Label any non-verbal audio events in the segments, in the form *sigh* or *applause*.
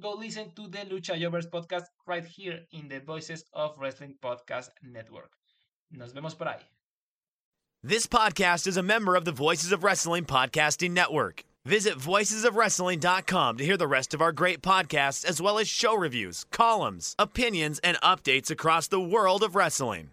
go listen to the Lucha Jovers podcast right here in the Voices of Wrestling Podcast Network. Nos vemos por ahí. This podcast is a member of the Voices of Wrestling Podcasting Network. Visit voicesofwrestling.com to hear the rest of our great podcasts, as well as show reviews, columns, opinions, and updates across the world of wrestling.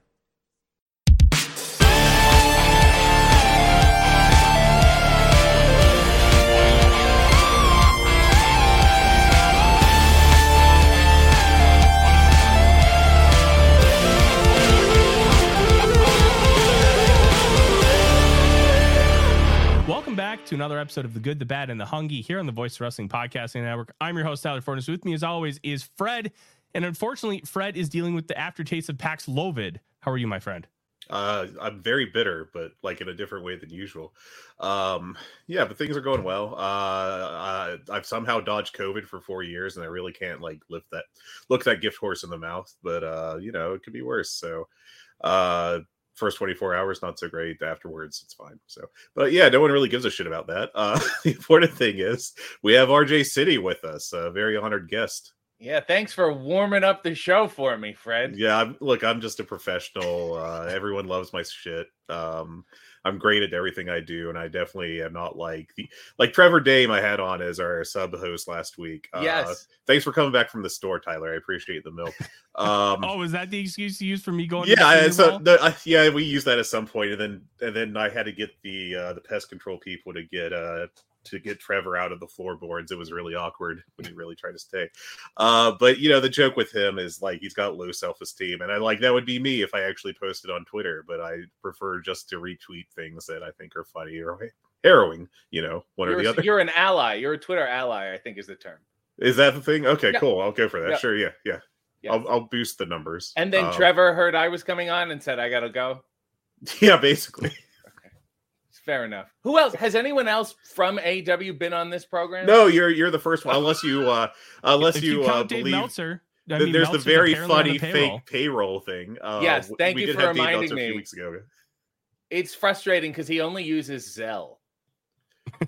Welcome back to another episode of The Good, the Bad, and the Hungee here on the Voice of Wrestling Podcasting Network. I'm your host, Tyler Forness. With me, as always, is Fred. And unfortunately, Fred is dealing with the aftertaste of Paxlovid. How are you, my friend? Uh, I'm very bitter, but like in a different way than usual. Um, yeah, but things are going well. Uh, I've somehow dodged COVID for four years, and I really can't like lift that, look that gift horse in the mouth. But uh, you know, it could be worse. So, uh, first 24 hours not so great. Afterwards it's fine. So but yeah no one really gives a shit about that. *laughs* Uh the important thing is we have rj city with us a very honored guest. Yeah, thanks for warming up the show for me, Fred. yeah I'm, look i'm just a professional uh everyone loves my shit. Um i'm great at everything i do and i definitely am not like the like trevor dame i had on as our sub host last week uh Yes. thanks for coming back from the store tyler i appreciate the milk um *laughs* oh, is that the excuse you used for me going? yeah, so the, I, yeah, we used that at some point, and then and then I had to get the uh, the pest control people to get uh to get Trevor out of the floorboards. It was really awkward when he really tried to stay. Uh, but you know, the joke with him is like he's got low self esteem, and I like that would be me if I actually posted on Twitter. But I prefer just to retweet things that I think are funny or harrowing. You know, one You're, or the other. you're an ally. You're a Twitter ally, I think is the term. Is that the thing? Okay, cool. I'll go for that. Sure, yeah, yeah. Yeah. I'll, I'll boost the numbers. and then Um, Trevor heard I was coming on and said I gotta go. *laughs* Yeah, basically. Fair enough. Who else? Has anyone else from AEW been on this program? No, you're you're the first one. Unless you uh *laughs* unless if you, you uh believe Meltzer, I mean, there's the very apparently the funny payroll. fake payroll thing. Uh, Yes, thank we you did for have reminding Meltzer a me. few weeks ago. It's frustrating because he only uses Zelle. *laughs*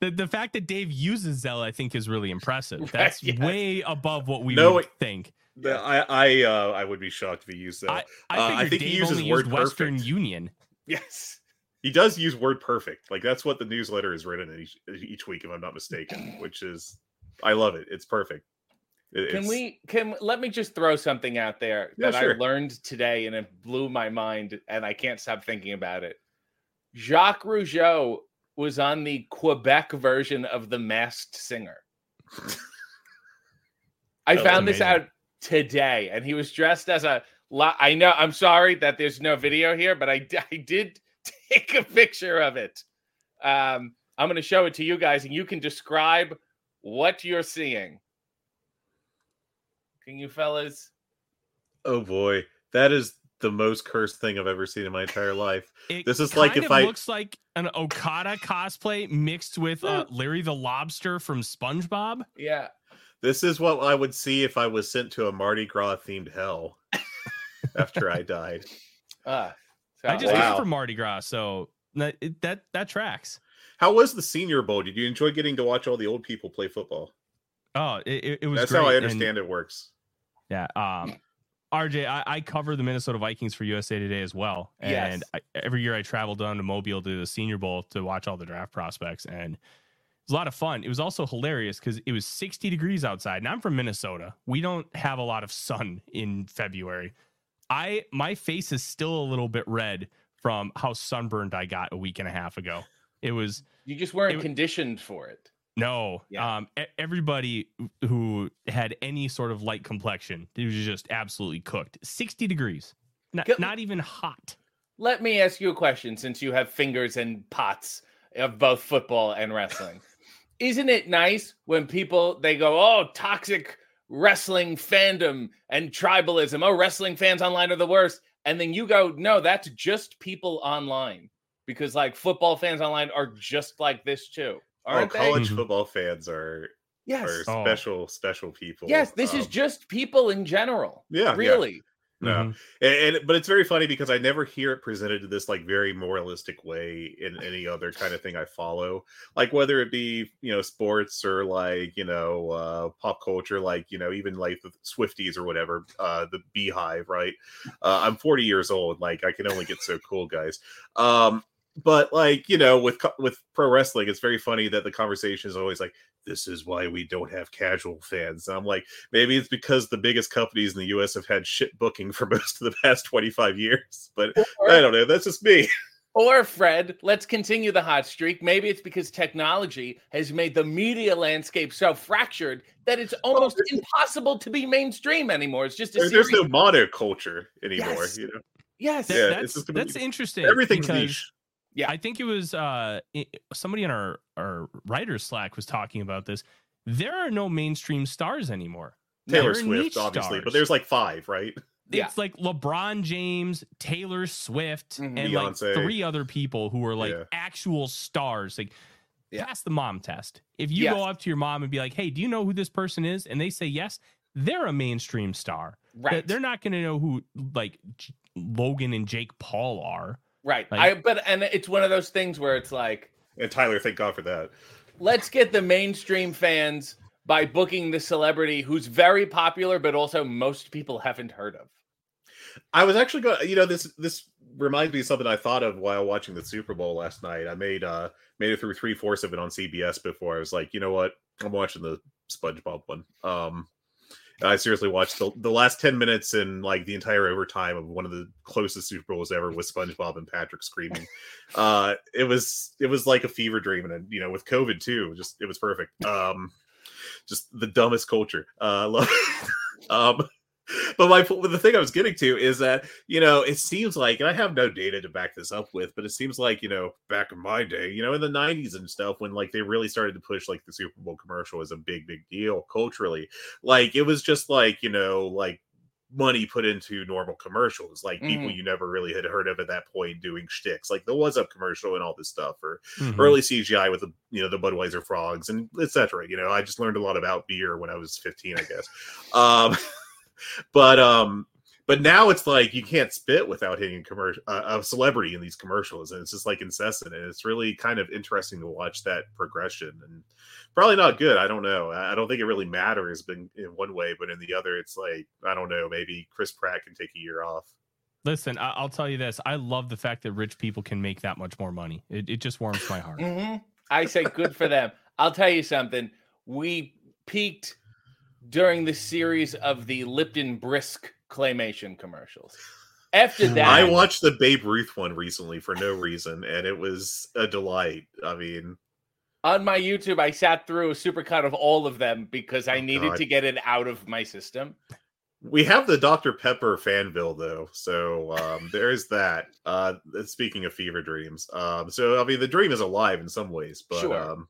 The, the fact that Dave uses Zelle, I think, is really impressive. Right, That's yes. way above what we No, would it- think. The- I I uh I would be shocked if he used that. I, I, Uh, I figured think he Dave uses only used word Western. Union. Yes. he does use WordPerfect. Like that's what the newsletter is written each each week, if I'm not mistaken. *clears throat* Which is I love it. It's perfect. It- Can it's- we can let me just throw something out there Yeah, that sure. I learned today and it blew my mind and I can't stop thinking about it. Jacques Rougeau was on the Quebec version of The Masked Singer. *laughs* I found this out today and he was dressed as a I know I'm sorry that there's no video here but I, I did *laughs* take a picture of it. Um I'm going to show it to you guys and you can describe what you're seeing. Can you fellas? Oh boy, that is the most cursed thing I've ever seen in my entire life. *laughs* It This is like if of I- looks like an Okada cosplay mixed with uh, *laughs* Larry the Lobster from SpongeBob. Yeah. This is what I would see if I was sent to a Mardi Gras themed hell after I died. Uh, I just wow. came from Mardi Gras, so that it- that that tracks. How was the Senior Bowl? Did you enjoy getting to watch all the old people play football? Oh, it, it- it was. That's how I great, and- understand it works. Yeah. Um, RJ, I, I cover the Minnesota Vikings for USA Today as well, and Yes. I, every year I travel down to Mobile to the Senior Bowl to watch all the draft prospects, and it was a lot of fun. It was also hilarious because it was 60 degrees outside, and I'm from Minnesota. We don't have a lot of sun in February. I my face is still a little bit red from how sunburned I got a week and a half ago. It was You just weren't It conditioned for it. no. Yeah. Um everybody who had any sort of light complexion, it was just absolutely cooked. 60 degrees. Not, Go- not even hot. Let me ask you a question since you have fingers and pots of both football and wrestling. *laughs* isn't it nice when people they go, "Oh, toxic wrestling fandom and tribalism. Oh, wrestling fans online are the worst." And then you go, "No, that's just people online." Because like football fans online are just like this too. Oh, Aren't they? college Mhm. football fans are Yes. are Oh. special special people. Yes, this is Um, just people in general. Yeah, yeah. Really. No. Mhm. and, and but it's very funny because I never hear it presented in this like very moralistic way in any other kind of thing I follow. Like whether it be you know sports or like you know uh, pop culture, like you know even like the Swifties or whatever, uh, the Beehive, right? Uh, I'm 40 years old. Like I can only get so cool, guys. Um, but like you know with with pro wrestling, it's very funny that the conversation is always like. This is why we don't have casual fans. And I'm like, maybe it's because the biggest companies in the US have had shit booking for *laughs* most of the past 25 years. But I don't know. That's just me. Or Fred, let's continue the hot streak. Maybe it's because technology has made the media landscape so fractured that it's oh, almost there's- impossible to be mainstream anymore. It's just a There- there's no monoculture anymore. Yes. You know, yes. Yeah, that's that's be- interesting. everything's because niche. Yeah. I think it was uh somebody in our our writers Slack was talking about this. There are no mainstream stars anymore. Taylor Swift, obviously, but there's like five, right? Yeah. It's like LeBron James, Taylor Swift, Mhm. and Beyonce. like three other people who are like Yeah. actual stars. Like Yeah. pass the mom test. If you Yes. go up to your mom and be like, "Hey, do you know who this person is?" and they say yes, they're a mainstream star. Right. They're not going to know who like Logan and Jake Paul are. Right. like- I but and it's one of those things where it's like, And Tyler, thank God for that. let's get the mainstream fans by booking the celebrity who's very popular, but also most people haven't heard of. I was actually going. You know, this this reminds me of something I thought of while watching the Super Bowl last night. I made uh made it through three fourths of it on CBS before. I was like, you know what? I'm watching the SpongeBob one. Um, and I seriously watched the, the last 10 minutes and like the entire overtime of one of the closest Super Bowls ever with SpongeBob and Patrick screaming. *laughs* uh, it was it was like a fever dream, and you know, with COVID too, just it was perfect. Um, just the dumbest culture. Uh, I love. it. *laughs* um, *laughs* but my the thing I was getting to is that you know it seems like, and I have no data to back this up with, but it seems like you know back in my day, you know, in the '90s and stuff, when like they really started to push like the Super Bowl commercial as a big big deal culturally, like it was just like you know like money put into normal commercials, like people you never really had heard of at that point doing shticks, like the Was Up commercial and all this stuff, or Mhm. early CGI with the you know the Budweiser frogs and etc. You know, I just learned a lot about beer when I was 15, I guess. um, *laughs* but um, but now it's like you can't spit without hitting commercial uh, a celebrity in these commercials, and it's just like incessant, and it's really kind of interesting to watch that progression. And probably not good. I don't know. I I don't think it really matters, but in, in one way, but in the other, it's like I don't know. Maybe Chris Pratt can take a year off. Listen, I- I'll tell you this. I love the fact that rich people can make that much more money. It, it just warms my heart. hmm I say good for them. I'll tell you something. We peaked during the series of the Lipton Brisk claymation commercials. After *sighs* that, I watched the Babe Ruth one recently for no reason, and it was a delight. I mean, on my YouTube, I sat through a supercut of all of them because I Oh, needed God. to get it out of my system. we have the Dr. Pepper Fansville though, so um, there's that. Uh, speaking of fever dreams, um, so I mean, the dream is alive in some ways, but Sure. um,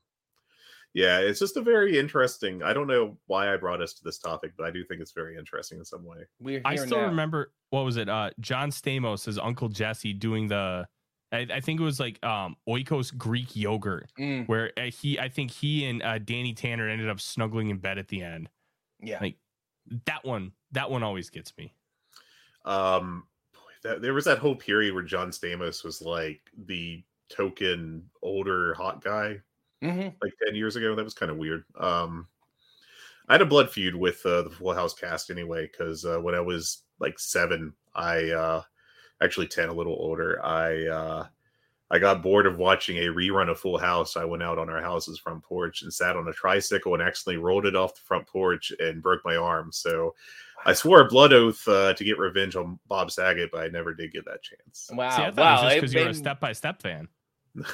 yeah, it's just a very interesting. I don't know why I brought us to this topic, but I do think it's very interesting in some way. We're here I still now. remember what was it? Uh, John Stamos, his uncle Jesse, doing the. I, I think it was like um, Oikos Greek yogurt, Mm, where uh, he, I think he and uh, Danny Tanner ended up snuggling in bed at the end. yeah. Like that one, that one always gets me. Um, boy, that, there was that whole period where John Stamos was like the token older hot guy hmm like 10 years ago. That was kind of weird. Um, I had a blood feud with uh, the Full House cast anyway, because uh, when I was like seven, I uh, actually 10, a little older, I uh, I got bored of watching a rerun of Full House. I went out on our house's front porch and sat on a tricycle and accidentally rolled it off the front porch and broke my arm. So I swore a blood oath uh, to get revenge on Bob Saget, but I never did get that chance. Wow. See, I thought wow. it was just because you were a step by step fan. *laughs*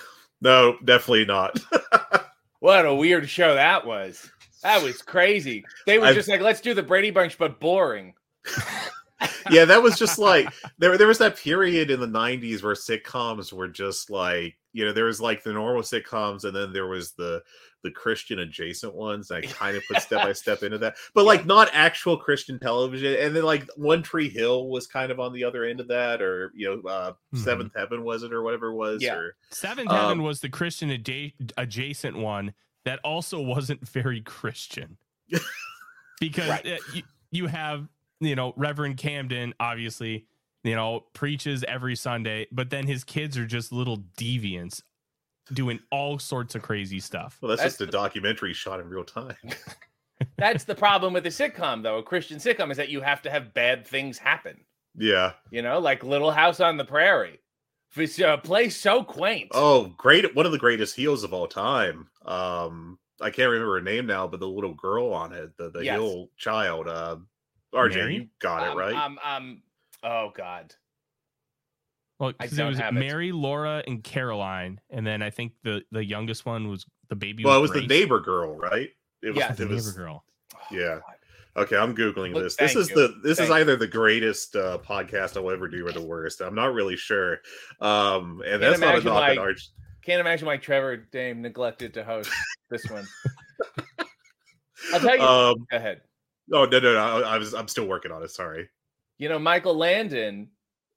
No, definitely not. *laughs* What a weird show that was. That was crazy. They were I've- just like, let's do the Brady Bunch, but boring. *laughs* yeah, that was just like there. There was that period in the '90s where sitcoms were just like you know there was like the normal sitcoms, and then there was the the Christian adjacent ones. I kind of put *laughs* step by step into that, but like not actual Christian television. And then like One Tree Hill was kind of on the other end of that, or you know, uh, Mhm. Seventh Heaven was it, or whatever it was. Yeah. Or Seventh Um, Heaven was the Christian adja- adjacent one that also wasn't very Christian. *laughs* because Right. uh, you, you have, you know, Reverend Camden, obviously, you know, preaches every Sunday, but then his kids are just little deviants doing all sorts of crazy stuff. well, that's, That's just a documentary shot in real time. *laughs* That's the problem with a sitcom, though. A Christian sitcom is that you have to have bad things happen. yeah. You know, like Little House on the Prairie. It's a place so quaint. Oh, great! One of the greatest heels of all time. Um, I can't remember her name now, but the little girl on it, the the Yes. heel child. Uh, RJ, Mary? you got it um, right. Um, um, oh God. Well, I 'cause it was have it. Mary, Laura, and Caroline, and then I think the the youngest one was the baby. well, it was Grace. the neighbor girl, right? It was. Yeah. The was neighbor girl. Oh, Yeah. Okay, I'm googling Look, this. This is you. the this Thank is either the greatest uh, podcast I'll ever do or the worst. I'm not really sure. Um, and that's not a imagine, knock like, on Arch. Can't imagine why Trevor Dame neglected to host this one. *laughs* I'll tell you. Um, Go ahead. oh no, no, no. I, I was I'm still working on it. Sorry. You know, Michael Landon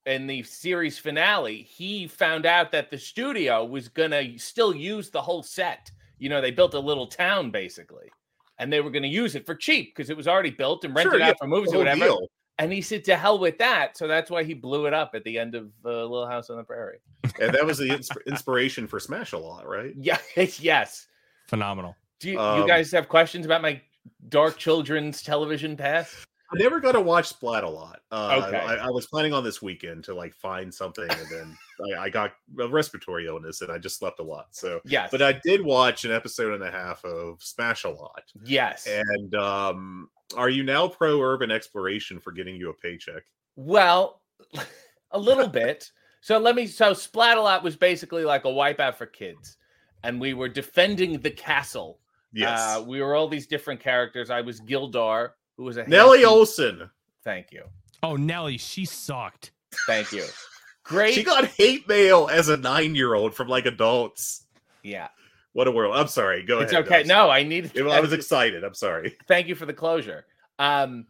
in the series finale, he found out that the studio was gonna still use the whole set. You know, they built a little town basically, and they were gonna use it for cheap because it was already built and rented Sure, out yeah, for movies The or whatever. deal. And he said, "To hell with that!" So that's why he blew it up at the end of uh, Little House on the Prairie. And that was the *laughs* insp- inspiration for Smash a lot, right? Yeah, *laughs* yes. Phenomenal. Do you, you Um, guys have questions about my dark children's television past? I never got to watch Splat a lot. Uh, Okay. I, I was planning on this weekend to like find something, and then I, I got a respiratory illness, and I just slept a lot. So, Yes, but I did watch an episode and a half of Smash a lot. yes. And um, are you now pro urban exploration for getting you a paycheck? Well, *laughs* a little bit. So let me. So Splat-A-Lot was basically like a wipeout for kids, and we were defending the castle. Yes. Uh, we were all these different characters. I was Gildar, who was a Nellie handsome- Olson. Thank you, Oh, Nelly, she sucked. thank you. Great. She got hate mail as a nine year old from like adults. yeah, What a world. I'm sorry. Go it's ahead. okay. Dubs. No, I need. I was *laughs* excited. I'm sorry. thank you for the closure. Um,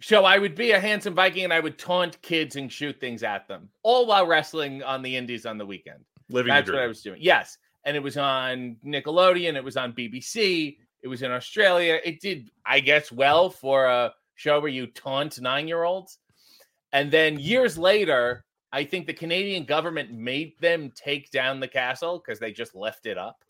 so I would be a handsome Viking and I would taunt kids and shoot things at them, all while wrestling on the indies on the weekend. Living That's what I was doing. Yes. And it was on Nickelodeon, it was on BBC, it was in Australia. It did, I guess, well for a show where you taunt nine year olds. And then years later, I think the Canadian government made them take down the castle because they just left it up.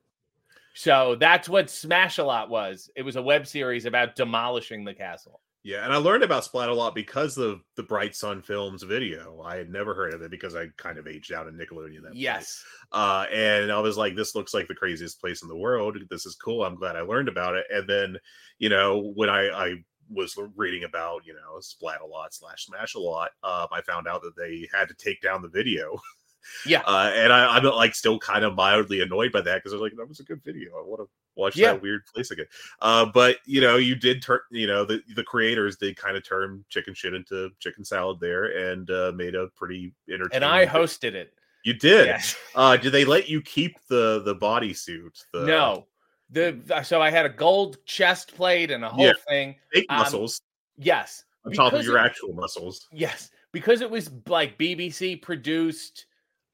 So that's what Smash a Lot was. It was a web series about demolishing the castle. Yeah, and I learned about Splat a lot because of the Bright Sun Films video. I had never heard of it because I kind of aged out in Nickelodeon. That. Yes. Uh, and I was like, this looks like the craziest place in the world. This is cool. I'm glad I learned about it. And then, you know, when I, I was reading about, you know, Splat a lot slash Smash a lot, um, I found out that they had to take down the video. *laughs* Yeah. Uh, and I, I'm like still kind of mildly annoyed by that because I was like, that was a good video. I want to watch Yeah. that weird place again. Uh, but you know, you did turn, you know, the, the creators did kind of turn chicken shit into chicken salad there and uh, made a pretty entertaining. And I hosted it. You did. Yes. Uh, did they let you keep the the bodysuit? The no. The so I had a gold chest plate and a whole Yeah. thing. fake um, muscles Yes. on top of your it- actual muscles. Yes, because it was like BBC produced,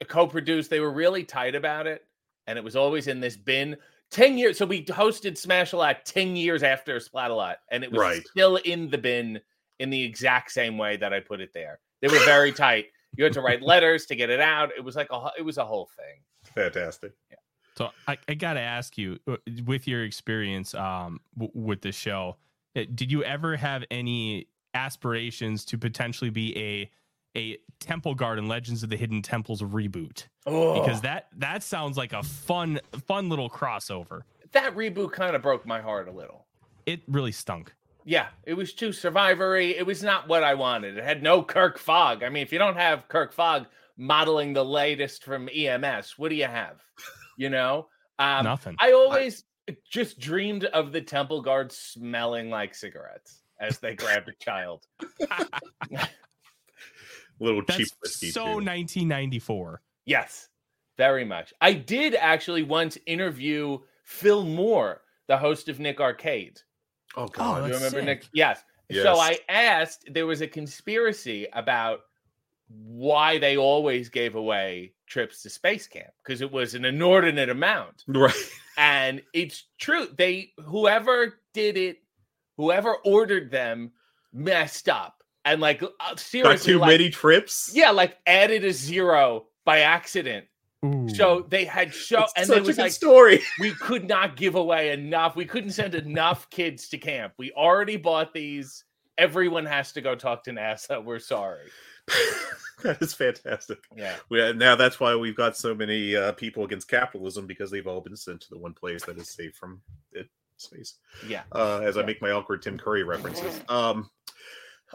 co-produced. They were really tight about it, and it was always in this bin. Ten years. So we hosted Smash a Lot ten years after Splat a Lot, and it was Right. still in the bin in the exact same way that I put it there. They were very *laughs* tight. You had to write letters to get it out. It was like a. wh- It was a whole thing. Fantastic. Yeah. So I, I got to ask you, uh, with your experience um, w- with the show, uh, did you ever have any aspirations to potentially be a a Temple Garden Legends of the Hidden Temples reboot? Oh, Because that that sounds like a fun fun little crossover. that reboot kind of broke my heart a little. It really stunk. Yeah, it was too survivory. It was not what I wanted. It had no Kirk Fogg. I mean, if you don't have Kirk Fogg modeling the latest from EMS, what do you have? You know, um, Nothing. I always just dreamed of the temple guards smelling like cigarettes as they grabbed a child. *laughs* Little cheap That's whiskey. so too. 1994. Yes, very much. I did actually once interview Phil Moore, the host of Nick Arcade. Oh Oh, god. You remember sick. Nick? Yes. So I asked, there was a conspiracy about why they always gave away trips to space camp because it was an inordinate amount. right. And it's true. They whoever did it, whoever ordered them messed up. And like uh, Got seriously, too like, many trips. yeah, like added a zero by accident. So they had show It's and such there a was good like story. *laughs* we could not give away enough. We couldn't send enough kids to camp. We already bought these. Everyone has to go talk to NASA. *laughs* We're sorry. *laughs* that is fantastic. Yeah. We, now that's why we've got so many uh, people against capitalism because they've all been sent to the one place that is safe from it, space. Yeah. Uh, as I make my awkward Tim Curry references. Um,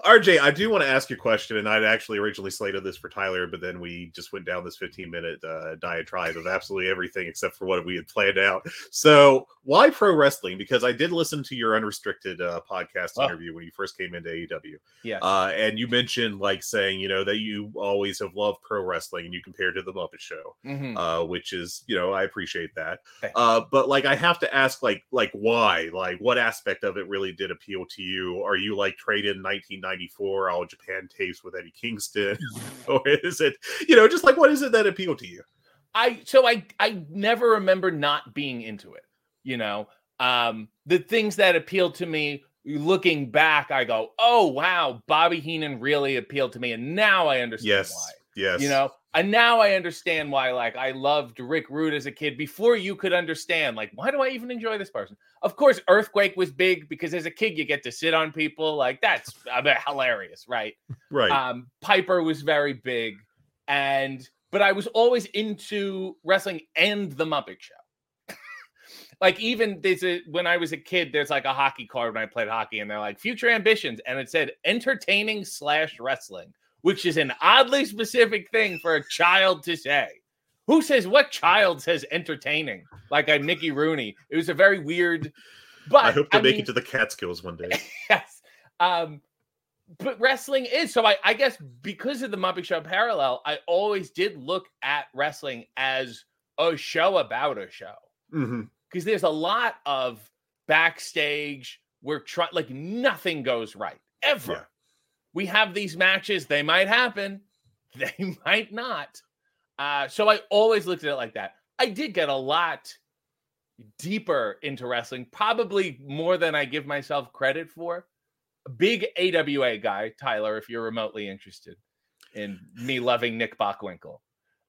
RJ, I do want to ask you a question, and I'd actually originally slated this for Tyler, but then we just went down this 15 minute uh, diatribe of absolutely everything except for what we had planned out. So, why pro wrestling? Because I did listen to your unrestricted uh, podcast Oh. interview when you first came into AEW. Yeah. Uh, and you mentioned like saying, you know, that you always have loved pro wrestling and you compared it to the Muppet Show, Mhm. uh, which is, you know, I appreciate that. Thank Uh, but like, I have to ask, like, like why? Like, what aspect of it really did appeal to you? Are you like traded in 1994 all Japan tapes with Eddie Kingston, *laughs* or is it, you know, just like what is it that appealed to you? I so I I never remember not being into it. You know, um, the things that appealed to me. Looking back, I go, "Oh wow, Bobby Heenan really appealed to me," and now I understand Yes, why. yes, You know, and now I understand why. Like, I loved Rick Rude as a kid before you could understand. Like, why do I even enjoy this person? Of course, Earthquake was big because as a kid you get to sit on people. Like, that's I mean, hilarious, right? right, Um, Piper was very big, and but I was always into wrestling and the Muppet Show. *laughs* like even there's a when I was a kid, there's like a hockey card when I played hockey, and they're like future ambitions, and it said entertaining slash wrestling, which is an oddly specific thing for a child to say. Who says what child says entertaining? Like I'm Mickey Rooney. It was a very weird. But I hope to make mean- it to the Catskills one day. *laughs* yes. Um, but wrestling is so I, I guess because of the Muppet Show parallel, I always did look at wrestling as a show about a show because there's a lot of backstage where try like nothing goes right ever. Yeah. We have these matches; they might happen, *laughs* they might not. Uh, so I always looked at it like that. I did get a lot deeper into wrestling, probably more than I give myself credit for. Big AWA guy, Tyler, if you're remotely interested in me loving Nick Bockwinkel.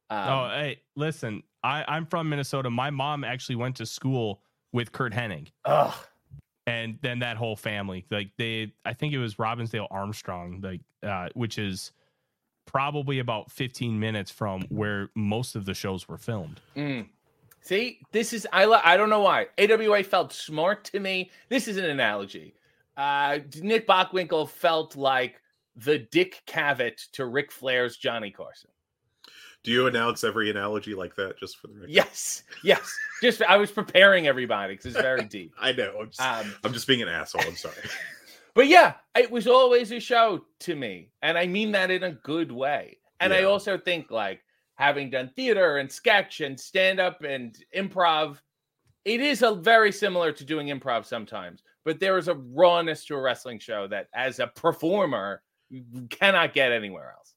Um, oh, hey, listen, I, I'm from Minnesota. My mom actually went to school with Curt Hennig. ugh. And then that whole family like they i think it was robbinsdale armstrong like uh which is probably about 15 minutes from where most of the shows were filmed Mm. See, this is I. I don't know why AWA felt smart to me. This is an analogy. Uh, Nick Bockwinkel felt like the Dick Cavett to Ric Flair's Johnny Carson. Do you announce every analogy like that just for the record? Yes, yes. Just I was preparing everybody because it's very *laughs* deep. I know. I'm just, Um, I'm just being an asshole. I'm sorry. *laughs* but yeah, it was always a show to me, and I mean that in a good way. And I also think like having done theater and sketch and stand up and improv, it is a very similar to doing improv sometimes. But there is a rawness to a wrestling show that, as a performer, you cannot get anywhere else.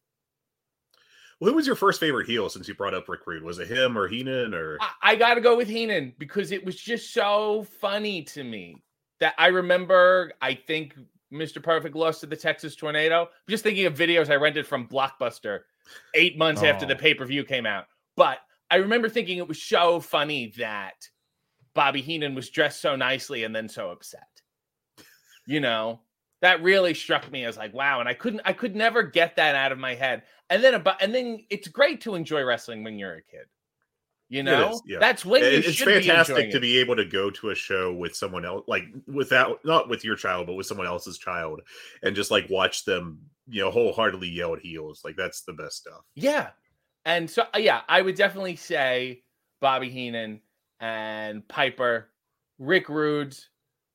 Well, who was your first favorite heel since you brought up Rick Rude? Was it him or Heenan or? I, I got to go with Heenan because it was just so funny to me that I remember. I think Mr. Perfect lost to the Texas Tornado. I'm just thinking of videos I rented from Blockbuster eight months after the Oh. pay per view came out. But I remember thinking it was so funny that Bobby Heenan was dressed so nicely and then so upset. You know, that really struck me as like, wow. And I couldn't, I could never get that out of my head. And then about, and then it's great to enjoy wrestling when you're a kid. You know, yeah. that's when It- it's should be fantastic enjoying to it. be able to go to a show with someone else, like without not with your child, but with someone else's child, and just like watch them, you know, wholeheartedly yell at heels. Like that's the best stuff. Yeah. And so, uh, yeah, I would definitely say Bobby Heenan and Piper, Rick Rude.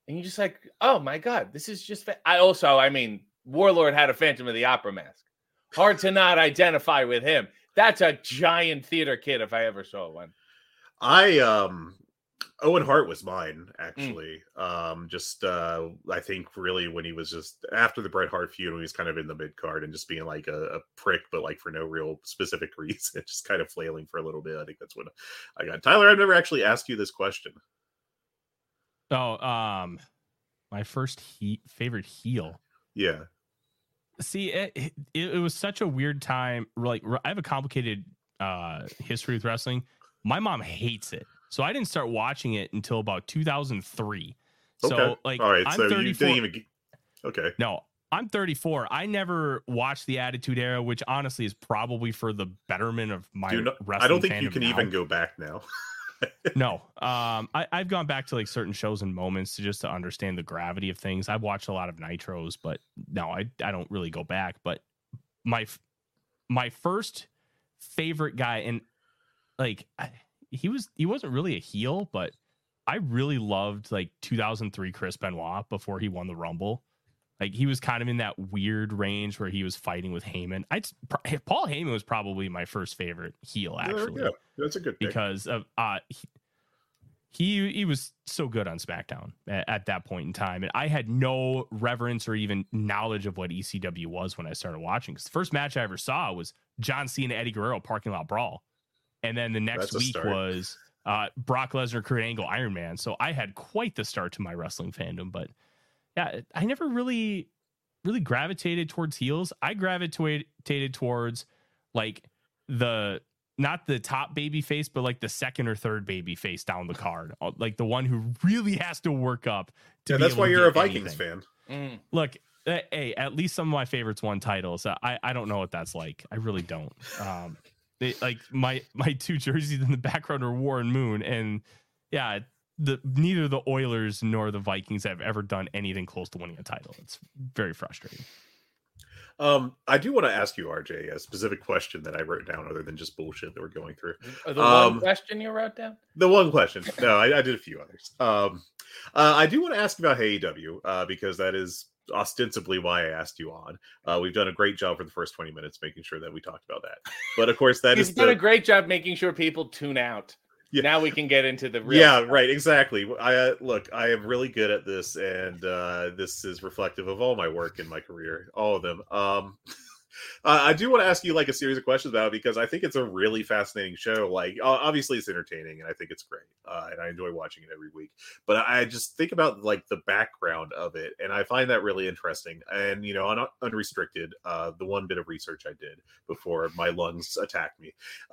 And you're just like, oh my God, this is just. Fa-. I also, I mean, Warlord had a Phantom of the Opera mask. Hard to not identify with him. That's a giant theater kid if I ever saw one. I um Owen Hart was mine actually. Mm. Um, just uh, I think really when he was just after the Bret Hart feud, when he was kind of in the mid card and just being like a, a, prick, but like for no real specific *laughs* reason, just kind of flailing for a little bit. I think that's what I got. Tyler, I've never actually asked you this question. Oh, um, my first he- favorite heel. Yeah. See, it, it, it was such a weird time. Like, I have a complicated uh history with wrestling. My mom hates it so I didn't start watching it until about 2003. Okay. So like, all right. I'm so 34. you didn't even. Okay. No, I'm 34. I never watched the Attitude Era, which honestly is probably for the betterment of my Dude, wrestling. I don't think you can now. even go back now. *laughs* no, um, I, I've gone back to like certain shows and moments to just to understand the gravity of things. I've watched a lot of nitros, but no, I I don't really go back. But my my first favorite guy, and like I, he was he wasn't really a heel, but I really loved like 2003 Chris Benoit before he won the Rumble. Like he was kind of in that weird range where he was fighting with Heyman. I Paul Heyman was probably my first favorite heel actually. Yeah, that's a good pick. because of uh he, he, he was so good on SmackDown at, at, that point in time, and I had no reverence or even knowledge of what ECW was when I started watching. Because the first match I ever saw was John Cena Eddie Guerrero parking lot brawl, and then the next week was uh, Brock Lesnar, Kurt Angle, Iron Man. So I had quite the start to my wrestling fandom. But yeah, I never really, really gravitated towards heels. I gravitated towards like the not the top baby face, but like the second or third baby face down the card, uh, like the one who really has to work up. To yeah, that's why you're a Vikings anything. fan. Mm. Look, eh, hey, at least some of my favorites won titles. I I don't know what that's like. I really don't. Um, they like my my two jerseys in the background are Warren Moon, and yeah, the neither the Oilers nor the Vikings have ever done anything close to winning a title. It's very frustrating. Um, I do want to ask you, RJ, a specific question that I wrote down, other than just bullshit that we're going through. The um, one question you wrote down. The one question. No, I, I did a few others. Um, uh, I do want to ask about AEW uh, because that is ostensibly why I asked you on. Uh, we've done a great job for the first 20 minutes making sure that we talked about that. But of course, that is done the... a great job making sure people tune out. Yeah. Now we can get into the real Yeah, stuff. right, exactly. I uh, look, I am really good at this and uh, this is reflective of all my work in my career, all of them. Um *laughs* uh, I do want to ask you like a series of questions about it because I think it's a really fascinating show. Like, obviously, it's entertaining and I think it's great, uh, and I enjoy watching it every week. But I just think about like the background of it, and I find that really interesting. And you know, on unrestricted, uh, the one bit of research I did before my lungs attacked me. *laughs*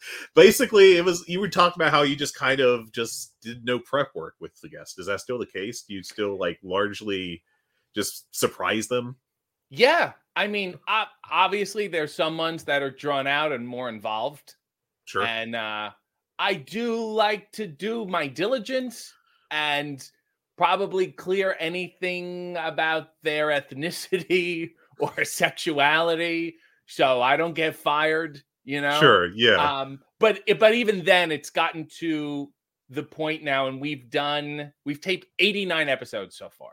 *laughs* Basically it was you were talking about how you just kind of just did no prep work with the guest is that still the case? Do you still like largely just surprise them? Yeah. I mean, obviously there's some ones that are drawn out and more involved. Sure. And uh, I do like to do my diligence and probably clear anything about their *laughs* ethnicity or sexuality. So I don't get fired, you know. Sure, yeah. Um but but even then it's gotten to the point now and we've done we've taped 89 episodes so far.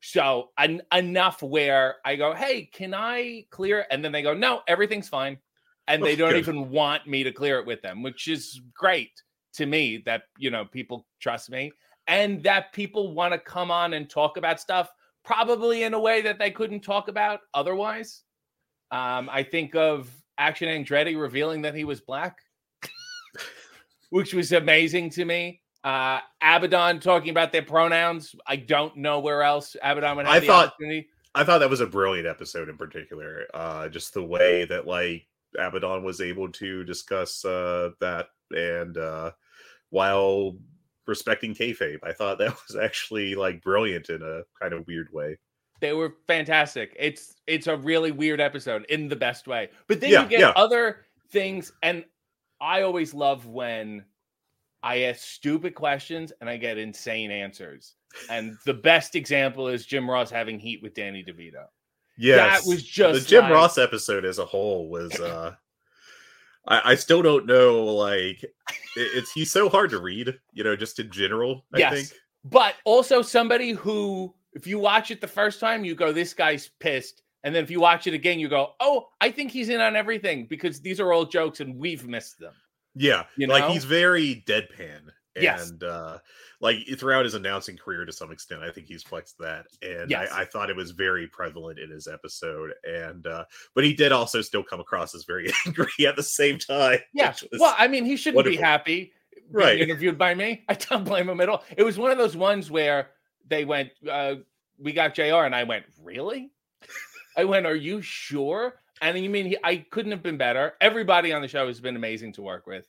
So en- enough where I go, hey, can I clear? And then they go, no, everything's fine. And they don't even want me to clear it with them, which is great to me that, you know, people trust me and that people want to come on and talk about stuff probably in a way that they couldn't talk about otherwise. Um, I think of Action Andretti revealing that he was black, which was amazing to me. Uh, Abaddon talking about their pronouns. I don't know where else Abaddon would have I the thought, opportunity. I thought that was a brilliant episode in particular. Uh, just the way that like Abaddon was able to discuss uh, that and uh, while respecting kayfabe, I thought that *laughs* was actually like brilliant in a kind of weird way. They were fantastic. It's it's a really weird episode in the best way. But then yeah, you get yeah. other things, and I always love when I ask stupid questions and I get insane answers. And the best example is Jim Ross having heat with Danny DeVito. Yes, that was just the Jim like... Ross episode as a whole was. uh I, I still don't know. Like, it, it's he's so hard to read. You know, just in general. I yes, think. but also somebody who, if you watch it the first time, you go, "This guy's pissed," and then if you watch it again, you go, "Oh, I think he's in on everything because these are all jokes and we've missed them." Yeah, you know? like he's very deadpan Yes. And uh like throughout his announcing career to some extent, I think he's flexed that. And Yes. I, I thought it was very prevalent in his episode. And uh but he did also still come across as very *laughs* angry at the same time. Yeah. Well, I mean, he shouldn't be happy being Right. interviewed by me. *laughs* I don't blame him at all. It was one of those ones where they went, uh, we got JR, and I went, really? *laughs* I went, are you sure? And you mean he, I couldn't have been better? Everybody on the show has been amazing to work with.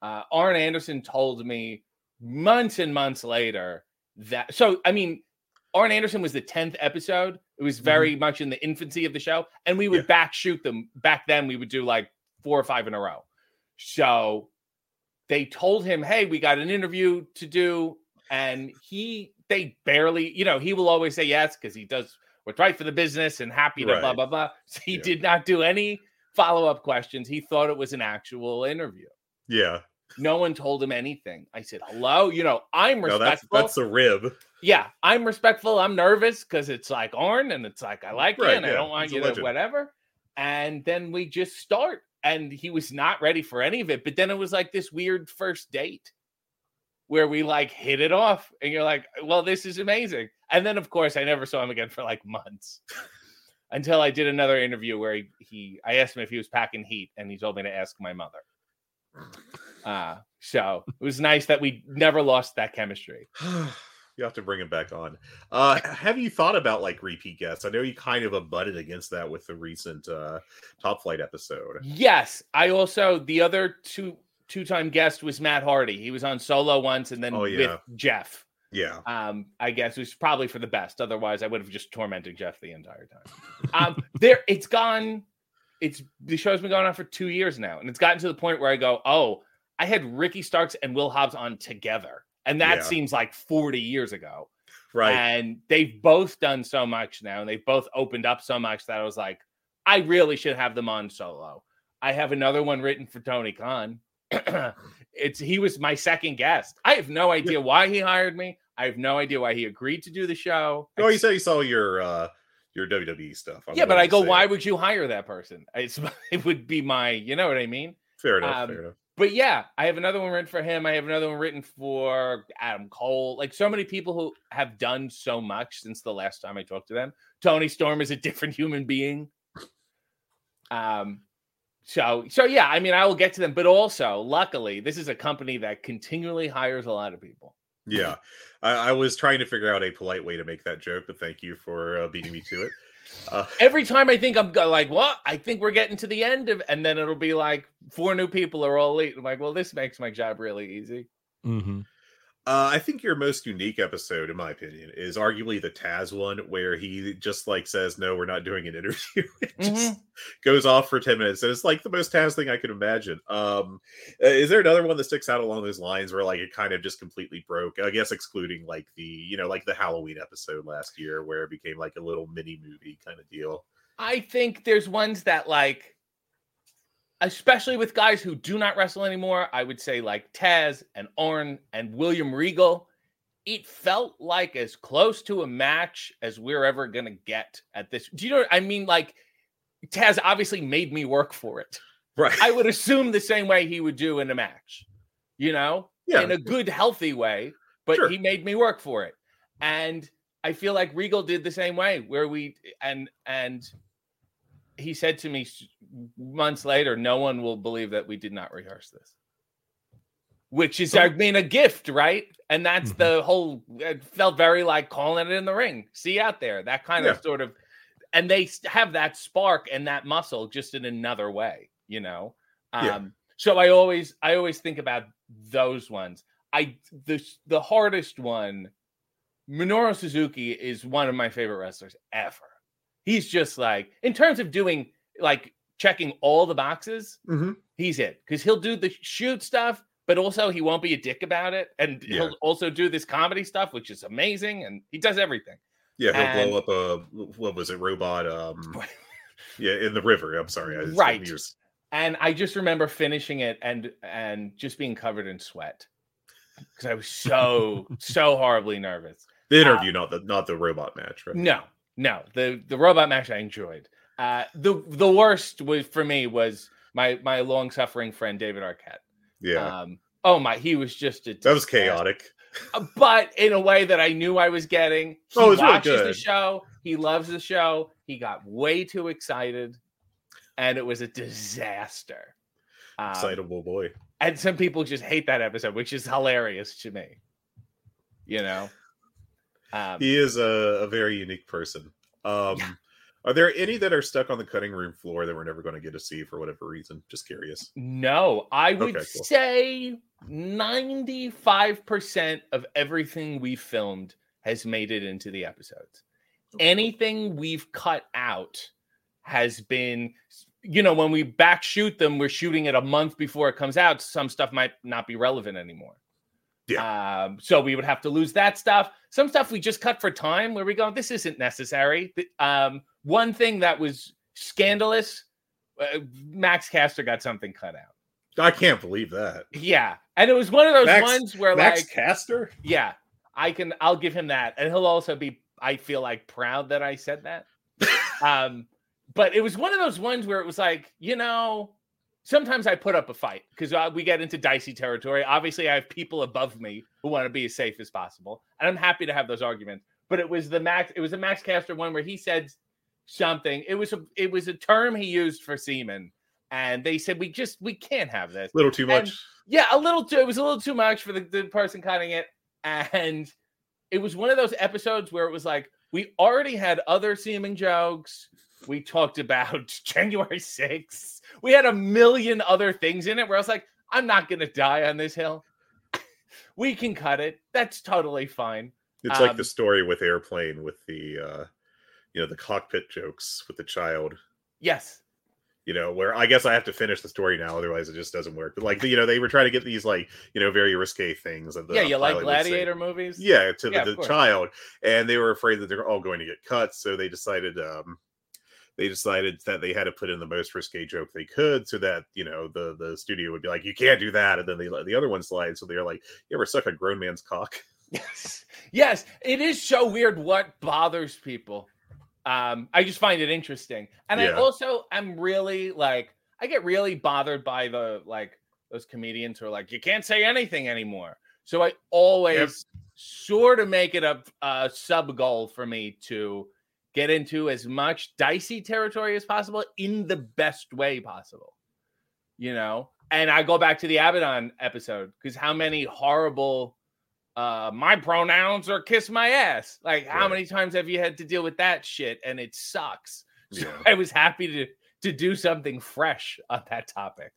Uh, Arn Anderson told me months and months later that. So, I mean, Arn Anderson was the tenth episode. It was very much in the infancy of the show, and we would Yeah. back shoot them. Back then, we would do like four or five in a row. So they told him, "Hey, we got an interview to do," and he they barely, you know, he will always say yes because he does what's right for the business and happy to blah Right. blah blah. So he Yeah. did not do any follow up questions. He thought it was an actual interview. yeah. No one told him anything. I said, "Hello, you know, I'm No, that's respectful. that's a rib. yeah, I'm respectful. I'm nervous because it's like Arn, and it's like I like you, Right, and I don't want he's you to whatever." And then we just start, and he was not ready for any of it. But then it was like this weird first date where we like hit it off, and you're like, "Well, this is amazing." And then, of course, I never saw him again for like months *laughs* until I did another interview where he, he I asked him if he was packing heat, and he told me to ask my mother. *sighs* Uh, so it was nice that we never lost that chemistry. *sighs* you have to bring him back on. Uh have you thought about like repeat guests? I know you kind of abutted against that with the recent uh Top Flight episode. Yes, I also the other two two time guest was Matt Hardy. He was on solo once, and then Oh, with. Jeff. Yeah. Um, I guess it was probably for the best. Otherwise, I would have just tormented Jeff the entire time. Um, there, it's gone. It's the show's been going on for two years now, and it's gotten to the point where I go, oh, I had Ricky Starks and Will Hobbs on together, and that Yeah. seems like forty years ago. Right. And they've both done so much now, and they've both opened up so much that I was like, I really should have them on solo. I have another one written for Tony Khan. It's he was my second guest. I have no idea why he hired me. I have no idea why he agreed to do the show. oh, you said you saw your uh your WWE stuff. I'm yeah, but I go, why it. would you hire that person? *laughs* It's, it would be my, you know what I mean? Fair enough. um, fair enough. But yeah, I have another one written for him. I have another one written for Adam Cole. Like so many people who have done so much since the last time I talked to them. Toni Storm is a different human being. Um, so so yeah, I mean, I will get to them, but also, luckily, this is a company that continually hires a lot of people. Yeah. I, I was trying to figure out a polite way to make that joke, but thank you for uh, beating me to it. Uh, Every time I think I'm go- like, what? I think we're getting to the end of, and then it'll be like four new people are all late. I'm like, well, this makes my job really easy. Mm-hmm. Uh, I think your most unique episode, in my opinion, is arguably the Taz one, where he just like says, "No, we're not doing an *laughs* interview." it just goes off for ten minutes, and it's like the most Taz thing I could imagine. Um, uh, is there another one that sticks out along those lines where like it kind of just completely broke? I guess excluding like the you know like the Halloween episode last year, where it became like a little mini movie kind of deal. I think there's ones that like, especially with guys who do not wrestle anymore. I would say like Taz and Arn and William Regal. It felt like as close to a match as we're ever gonna get at this. Do you know? what I mean, like Taz obviously made me work for it. Right. I would assume the same way he would do in a match, you know, Yeah. in a good, healthy way. But Sure. he made me work for it, and I feel like Regal did the same way, where we and and he said to me months later, "No one will believe that we did not rehearse this." Which is, I mean, a gift, right? And that's Mhm. the whole. It felt very like calling it in the ring. See out there, that kind of sort of and they have that spark and that muscle just in another way you know um Yeah. so i always i always think about those ones i the the hardest one minoru suzuki is one of my favorite wrestlers ever he's just like in terms of doing like checking all the boxes Mhm. he's it because he'll do the shoot stuff but also he won't be a dick about it and Yeah. he'll also do this comedy stuff which is amazing and he does everything Yeah, he'll And- blow up a what was it, robot? Um, *laughs* yeah, in the river. I'm sorry, I just Right. and I just remember finishing it and and just being covered in sweat because I was so *laughs* so horribly nervous. The interview, not the not the robot match, right? No, no, the the robot match I enjoyed. Uh, the the worst was for me was my my long suffering friend David Arquette. Yeah, Um, Oh my, he was just a That was chaotic. Uh, but in a way that I knew I was getting. He Oh, it was really watches the show. He loves the show. He got way too excited, and it was a disaster. Um, Excitable boy. and some people just hate that episode, which is hilarious to me. You know, um, He is a, a very unique person. Um, Yeah. Are there any that are stuck on the cutting room floor that we're never going to get to see for whatever reason? Just curious. no, I would Okay, cool. say ninety-five percent of everything we filmed has made it into the episodes. anything we've cut out has been you know when we back shoot them we're shooting it a month before it comes out some stuff might not be relevant anymore yeah um, so we would have to lose that stuff some stuff we just cut for time where we go this isn't necessary um, one thing that was scandalous uh, max caster got something cut out I can't believe that. yeah and it was one of those Max- ones where Max like Caster? yeah, I can. I'll give him that, and he'll also be. I feel like proud that I said that. *laughs* um, but it was one of those ones where it was like, you know, sometimes I put up a fight because uh, we get into dicey territory. Obviously, I have people above me who want to be as safe as possible, and I'm happy to have those arguments. But it was the Max. It was a Max Caster one where he said something. It was a. It was a term he used for semen, and they said we just we can't have this. A little too And- much. Yeah, a little too. It was a little too much for the, the person cutting it, and it was one of those episodes where it was like we already had other seeming jokes. We talked about *laughs* January 6th. We had a million other things in it where I was like, I'm not gonna die on this hill. *laughs* we can cut it. That's totally fine. It's like um, the story with Airplane with the uh you know the cockpit jokes with the child. Yes. You know, where I guess I have to finish the story now, otherwise it just doesn't work. But like, you know, they were trying to get these like, you know, very risque things. That the yeah, you like pilot would say. gladiator movies? Yeah, to Yeah, the, the child, and they were afraid that they're all going to get cut, so they decided, um, they decided that they had to put in the most risque joke they could, so that you know the the studio would be like, you can't do that, and then they let the other one slide. So they're like, you ever suck a grown man's cock? *laughs* Yes. Yes. It is so weird what bothers people. Um, I just find it interesting. And I Yeah. also am really like I get really bothered by the like those comedians who are like, you can't say anything anymore. So I always sort of make it a, a sub goal for me to get into as much dicey territory as possible in the best way possible. You know, and I go back to the Abaddon episode because how many horrible uh my pronouns are kiss my ass. Like how many times have you had to deal with that shit and it sucks. *laughs* So Yeah. I was happy to to do something fresh on that topic.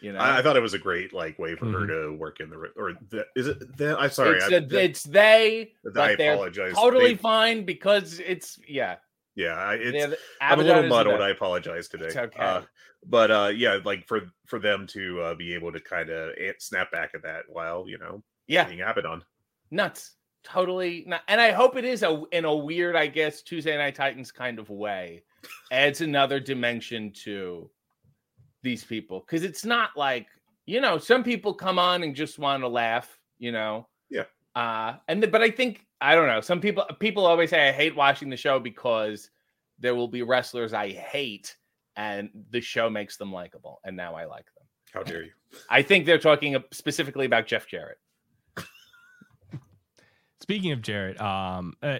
You know, I, I thought it was a great like way for her Mm-hmm. to work in the or the, is it? The, I'm sorry, it's, I, a- the- it's they, I apologize. totally They- fine because it's yeah. yeah, it's I'm a little muddled. I apologize today. It's okay. Uh, but uh, yeah, like for for them to uh, be able to kind of snap back at that while you know yeah, being Abaddon. nuts. Totally not. And I hope it is a in a weird, I guess, Tuesday Night Titans kind of way. Adds another dimension to these people. Cause it's not like, you know, some people come on and just want to laugh, you know. Yeah. Uh and the, but I think I don't know. Some people people always say I hate watching the show because there will be wrestlers I hate and the show makes them likable. And now I like them. How dare you? *laughs* I think they're talking specifically about Jeff Jarrett. Speaking of Jarrett, um, uh,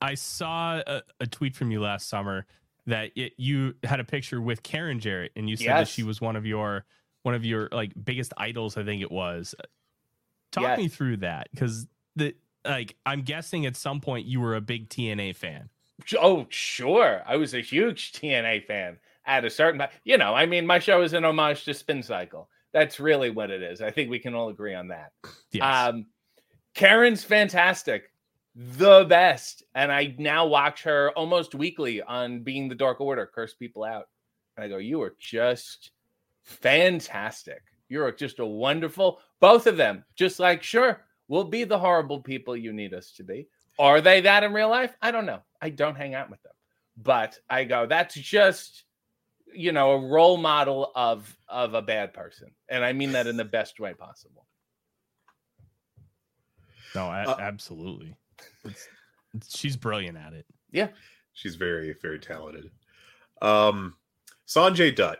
I saw a, a tweet from you last summer that it, you had a picture with Karen Jarrett, and you said that she was one of your one of your like biggest idols. I think it was. Talk Yes. me through that because the like I'm guessing at some point you were a big TNA fan. Oh, sure. I was a huge TNA fan at a certain. You know, I mean, my show is an homage to Spin Cycle. That's really what it is. I think we can all agree on that. Yes. Um, Karen's fantastic, the best. And I now watch her almost weekly on Being the Dark Order, Curse People Out. And I go, You are just fantastic. You're just a wonderful, both of them, just like, sure, we'll be the horrible people you need us to be. Are they that in real life? I don't know. I don't hang out with them. But I go, that's just you know, a role model of of a bad person. And I mean that in the best way possible. no, a- uh, absolutely. It's, it's- she's brilliant at it. Yeah. She's very very talented. Um, Sanjay Dutt.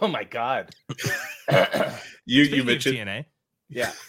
Oh my god. *laughs* You Speaking you mentioned TNA. Yeah. *laughs*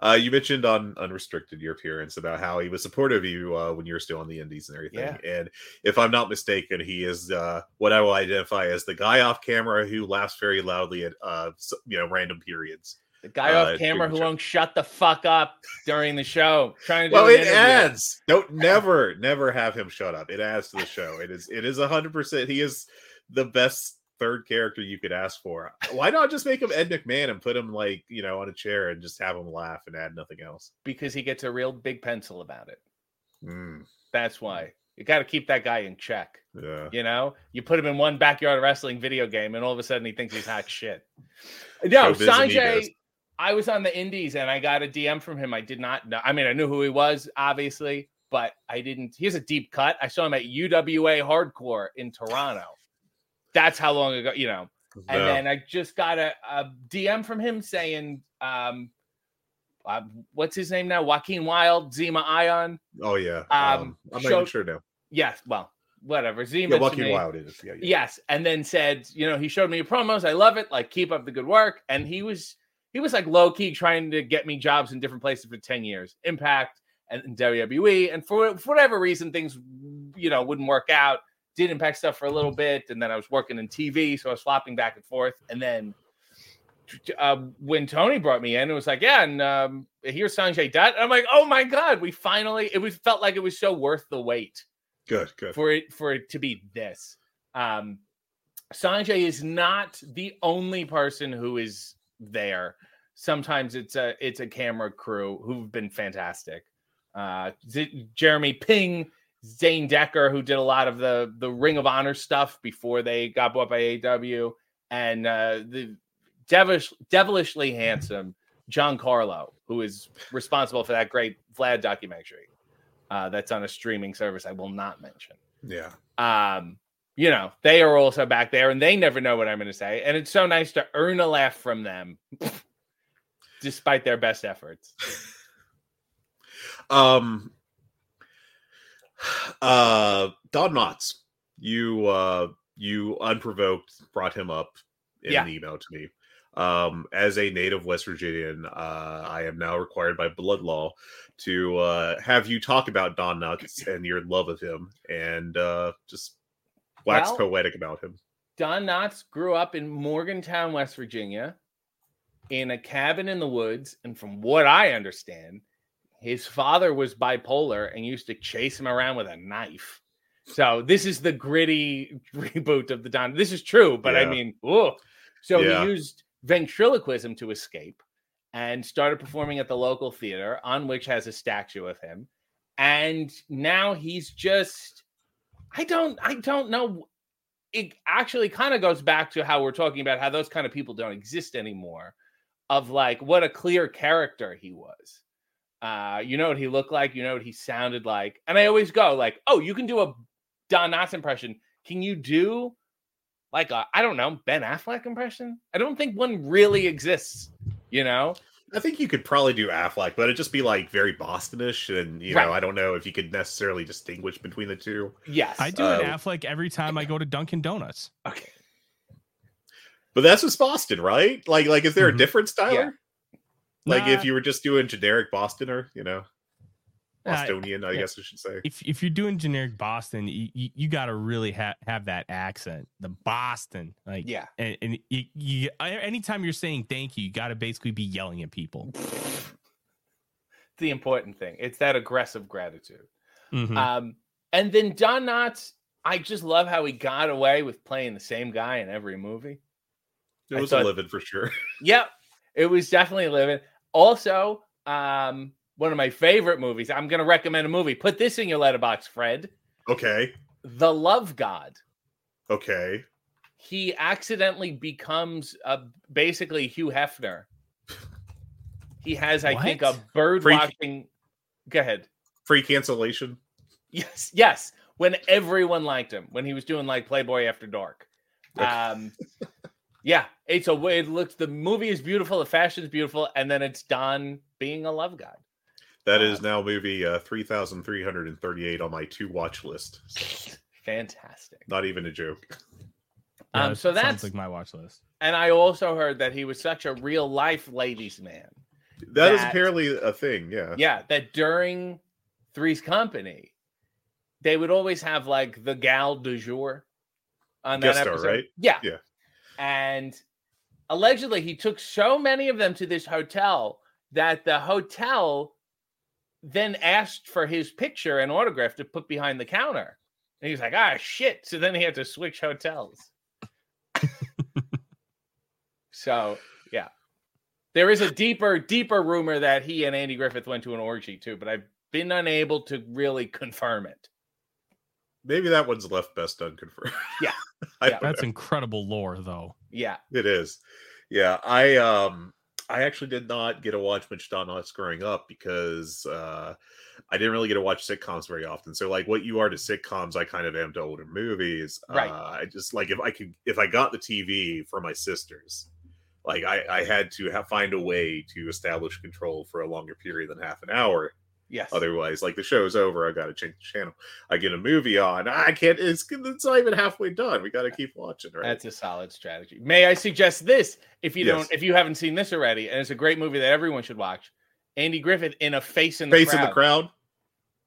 Uh, you mentioned on Unrestricted your appearance about how he was supportive of you uh, when you were still on the Indies and everything. Yeah. And if I'm not mistaken, he is uh, what I will identify as the guy off camera who laughs very loudly at uh, you know random periods. The guy Uh, off camera who won't shut the fuck up during the show, trying to Well, it interview. adds. Don't never never have him shut up. It adds to the show. It is it is hundred percent. He is the best third character you could ask for. Why not just make him Ed McMahon and put him like you know on a chair and just have him laugh and add nothing else? because he gets a real big pencil about it. Mm, That's why you got to keep that guy in check. yeah. You know, you put him in one backyard wrestling video game, and all of a sudden he thinks he's hot *laughs* shit. No. Sanjay. I was on the Indies and I got a DM from him. I did not know. I mean, I knew who he was, obviously, but I didn't. He has a deep cut. I saw him at UWA Hardcore in Toronto. That's how long ago, you know. And then I just got a, a DM from him saying, um, uh, what's his name now? Joaquin Wilde, Zema Ion. oh yeah. um, Um, I'm not showed- even sure now. Yes, well, whatever. Zema. Yeah, to Joaquin me- Wilde is. Yeah, yeah. Yes, and then said, you know, he showed me promos. I love it. Like, keep up the good work. And he was he was like low key trying to get me jobs in different places for ten years, Impact and, and WWE. And for, for whatever reason, things you know wouldn't work out. Did Impact stuff for a little bit, and then I was working in TV, so I was flopping back and forth. And then uh, when Tony brought me in, it was like, yeah, and um, here's Sanjay Dutt. And I'm like, oh my god, we finally. It was felt like it was so worth the wait Good, good. for it for it to be this. Um, Sanjay is not the only person who is there. Sometimes it's a it's a camera crew who've been fantastic. Uh, Z- Jeremy Ping, Zane Decker, who did a lot of the the Ring of Honor stuff before they got bought by AEW, and uh, the devilish, devilishly handsome John Carlo, who is responsible for that great Vlad documentary uh, that's on a streaming service I will not mention. yeah. Um, you know, they are also back there and they never know what I'm going to say. And it's so nice to earn a laugh from them *laughs* despite their best efforts. *laughs* Um *sighs* uh Don Knotts, you uh you unprovoked brought him up in Yeah. an email to me. Um as a native West Virginian, uh I am now required by blood law to uh have you talk about Don Knotts and your love of him and uh just wax Well- poetic about him. Don Knotts grew up in Morgantown, West Virginia, in a cabin in the woods. And from what I understand, his father was bipolar and used to chase him around with a knife. So this is the gritty *laughs* reboot of the Don. This is true, but I mean, oh. So Yeah. he used ventriloquism to escape and started performing at the local theater, on which has a statue of him. And now he's just I don't I don't know. It actually kind of goes back to how we're talking about how those kind of people don't exist anymore of like what a clear character he was. Uh you know what he looked like you know what he sounded like and i always go like oh you can do a don knotts impression. Can you do like I i don't know ben affleck impression? I don't think one really exists you know I think you could probably do Affleck, but it'd just be like very Bostonish, and you Right. know, I don't know if you could necessarily distinguish between the two. yes I do an Uh, Affleck every time I go to Dunkin' Donuts. okay But that's just Boston, right? Like, like is there Mhm. a difference, Tyler? Like Nah, if you were just doing generic Bostoner, you know, Uh, Bostonian, I yeah. guess I should say. if if you're doing generic Boston, you, you, you got to really ha- have that accent, the Boston, like yeah and, and you, you anytime you're saying thank you, you got to basically be yelling at people. *laughs* the important thing it's that aggressive gratitude Mhm. Um, and then Don Knotts, I just love how he got away with playing the same guy in every movie. It was thought- a living for sure. *laughs* Yep, it was definitely living. Also, um, one of my favorite movies. I'm going to recommend a movie. Put this in your Letterboxd, Fred. okay, The Love God. okay. He accidentally becomes a, basically Hugh Hefner. He has, I think, a What? bird Freak. watching. Go ahead. Free cancellation. Yes, yes. When everyone liked him, when he was doing like Playboy After Dark. Okay. Um, yeah, it's a way it looks. The movie is beautiful, the fashion is beautiful, and then it's Don being a love god. That Uh, now movie uh, three thousand three hundred and thirty-eight on my to watch list. So, *laughs* Fantastic. not even a joke. *laughs* Yeah, um, so that's like my watch list. and I also heard that he was such a real life ladies' man. That is apparently a thing. Yeah. yeah, that during Three's Company, they would always have like the gal du jour on that Guest star, episode. right? Yeah. Yeah. And allegedly, he took so many of them to this hotel that the hotel then asked for his picture and autograph to put behind the counter. And he's like, ah, shit. So then he had to switch hotels. *laughs* so, yeah. There is a deeper, deeper rumor that he and Andy Griffith went to an orgy too, but I've been unable to really confirm it. Maybe that one's left best unconfirmed. *laughs* Yeah. *laughs* Yeah. That's know. incredible lore, though. Yeah. It is. Yeah, I um I actually did not get to watch much Don Knotts growing up because uh I didn't really get to watch sitcoms very often. So like what you are to sitcoms, I kind of am to older movies. Right. Uh, I just like if I could if I got the TV for my sisters, like I, I had to have, find a way to establish control for a longer period than half an hour. Yes. Otherwise, like the show's over, I got to change the channel. I get a movie on, I can't. It's it's not even halfway done. We got to keep watching, right? That's a solid strategy. May I suggest this if you Yes. don't if you haven't seen this already, and it's a great movie that everyone should watch. Andy Griffith in a face in the Face crowd. in the crowd.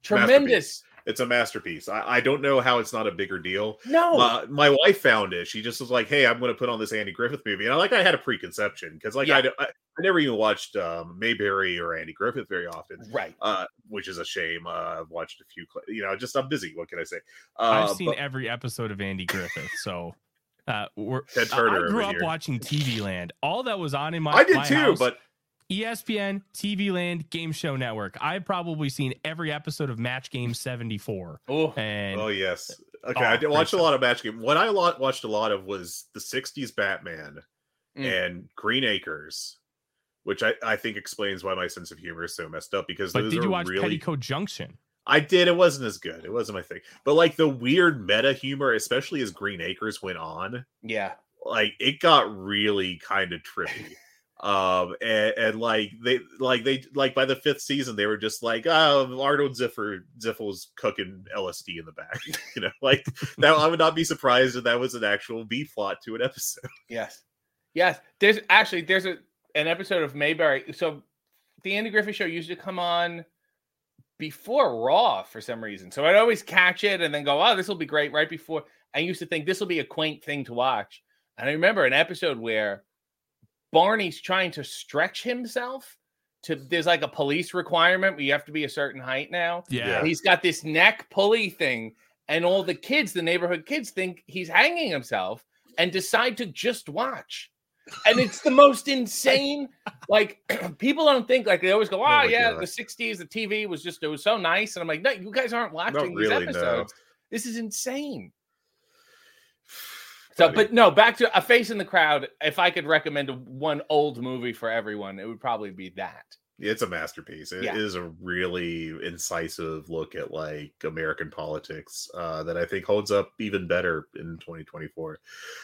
Tremendous. It's a masterpiece. I, I don't know how it's not a bigger deal. No. My, my wife found it. She just was like, "Hey, I'm going to put on this Andy Griffith movie," and I like I had a preconception because like Yeah. I, I I never even watched um, Mayberry or Andy Griffith very often, right. uh, which is a shame. Uh, I've watched a few, cl- you know, just I'm busy. What can I say? Uh, I've seen but- every episode of Andy Griffith, so uh, we're, Ted I- Turner I grew up here. watching TV Land. All that was on in my I did my too, house, but ESPN, TV Land, Game Show Network. I've probably seen every episode of Match Game 74. Oh, And oh yes, okay. Oh, I did great watch a lot of Match Game. What I lot, watched a lot of was the '60s Batman Mm. and Green Acres, which I, I think explains why my sense of humor is so messed up because but those did you watch really Petticoat Junction? I did. It wasn't as good. It wasn't my thing. But like the weird meta humor, especially as Green Acres went on, yeah. like it got really kind of trippy. *laughs* um and, and like they like they like by the fifth season they were just like oh arnold ziffer ziffel's cooking lsd in the back *laughs* you know like that i would not be surprised if that was an actual b plot to an episode *laughs* Yes. Yes. There's actually there's a an episode of Mayberry. So the Andy Griffith show used to come on before Raw for some reason. So I'd always catch it and then go, oh, this will be great right before. I used to think this will be a quaint thing to watch. And I remember an episode where Barney's trying to stretch himself to there's like a police requirement where you have to be a certain height now. Yeah. And he's got this neck pulley thing, and all the kids, the neighborhood kids, think he's hanging himself and decide to just watch. And it's the most insane. *laughs* Like *clears throat* people don't think like they always go, "Oh, ah, my yeah, God. the '60s, the TV was just it was so nice." And I'm like, "No, you guys aren't watching these really, no. episodes. This is insane." So, but no, back to a face in the crowd. If I could recommend one old movie for everyone, it would probably be that. it's a masterpiece It is Yeah. a really incisive look at like american politics uh that i think holds up even better in 2024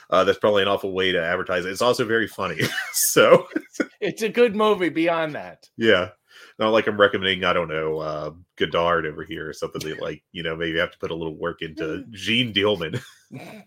uh that's probably an awful way to advertise it it's also very funny *laughs* so *laughs* It's a good movie. Beyond that, Yeah. Not like I'm recommending, I don't know, uh Godard over here or something that like, you know, maybe have to put a little work into Jeanne Dielman. *laughs*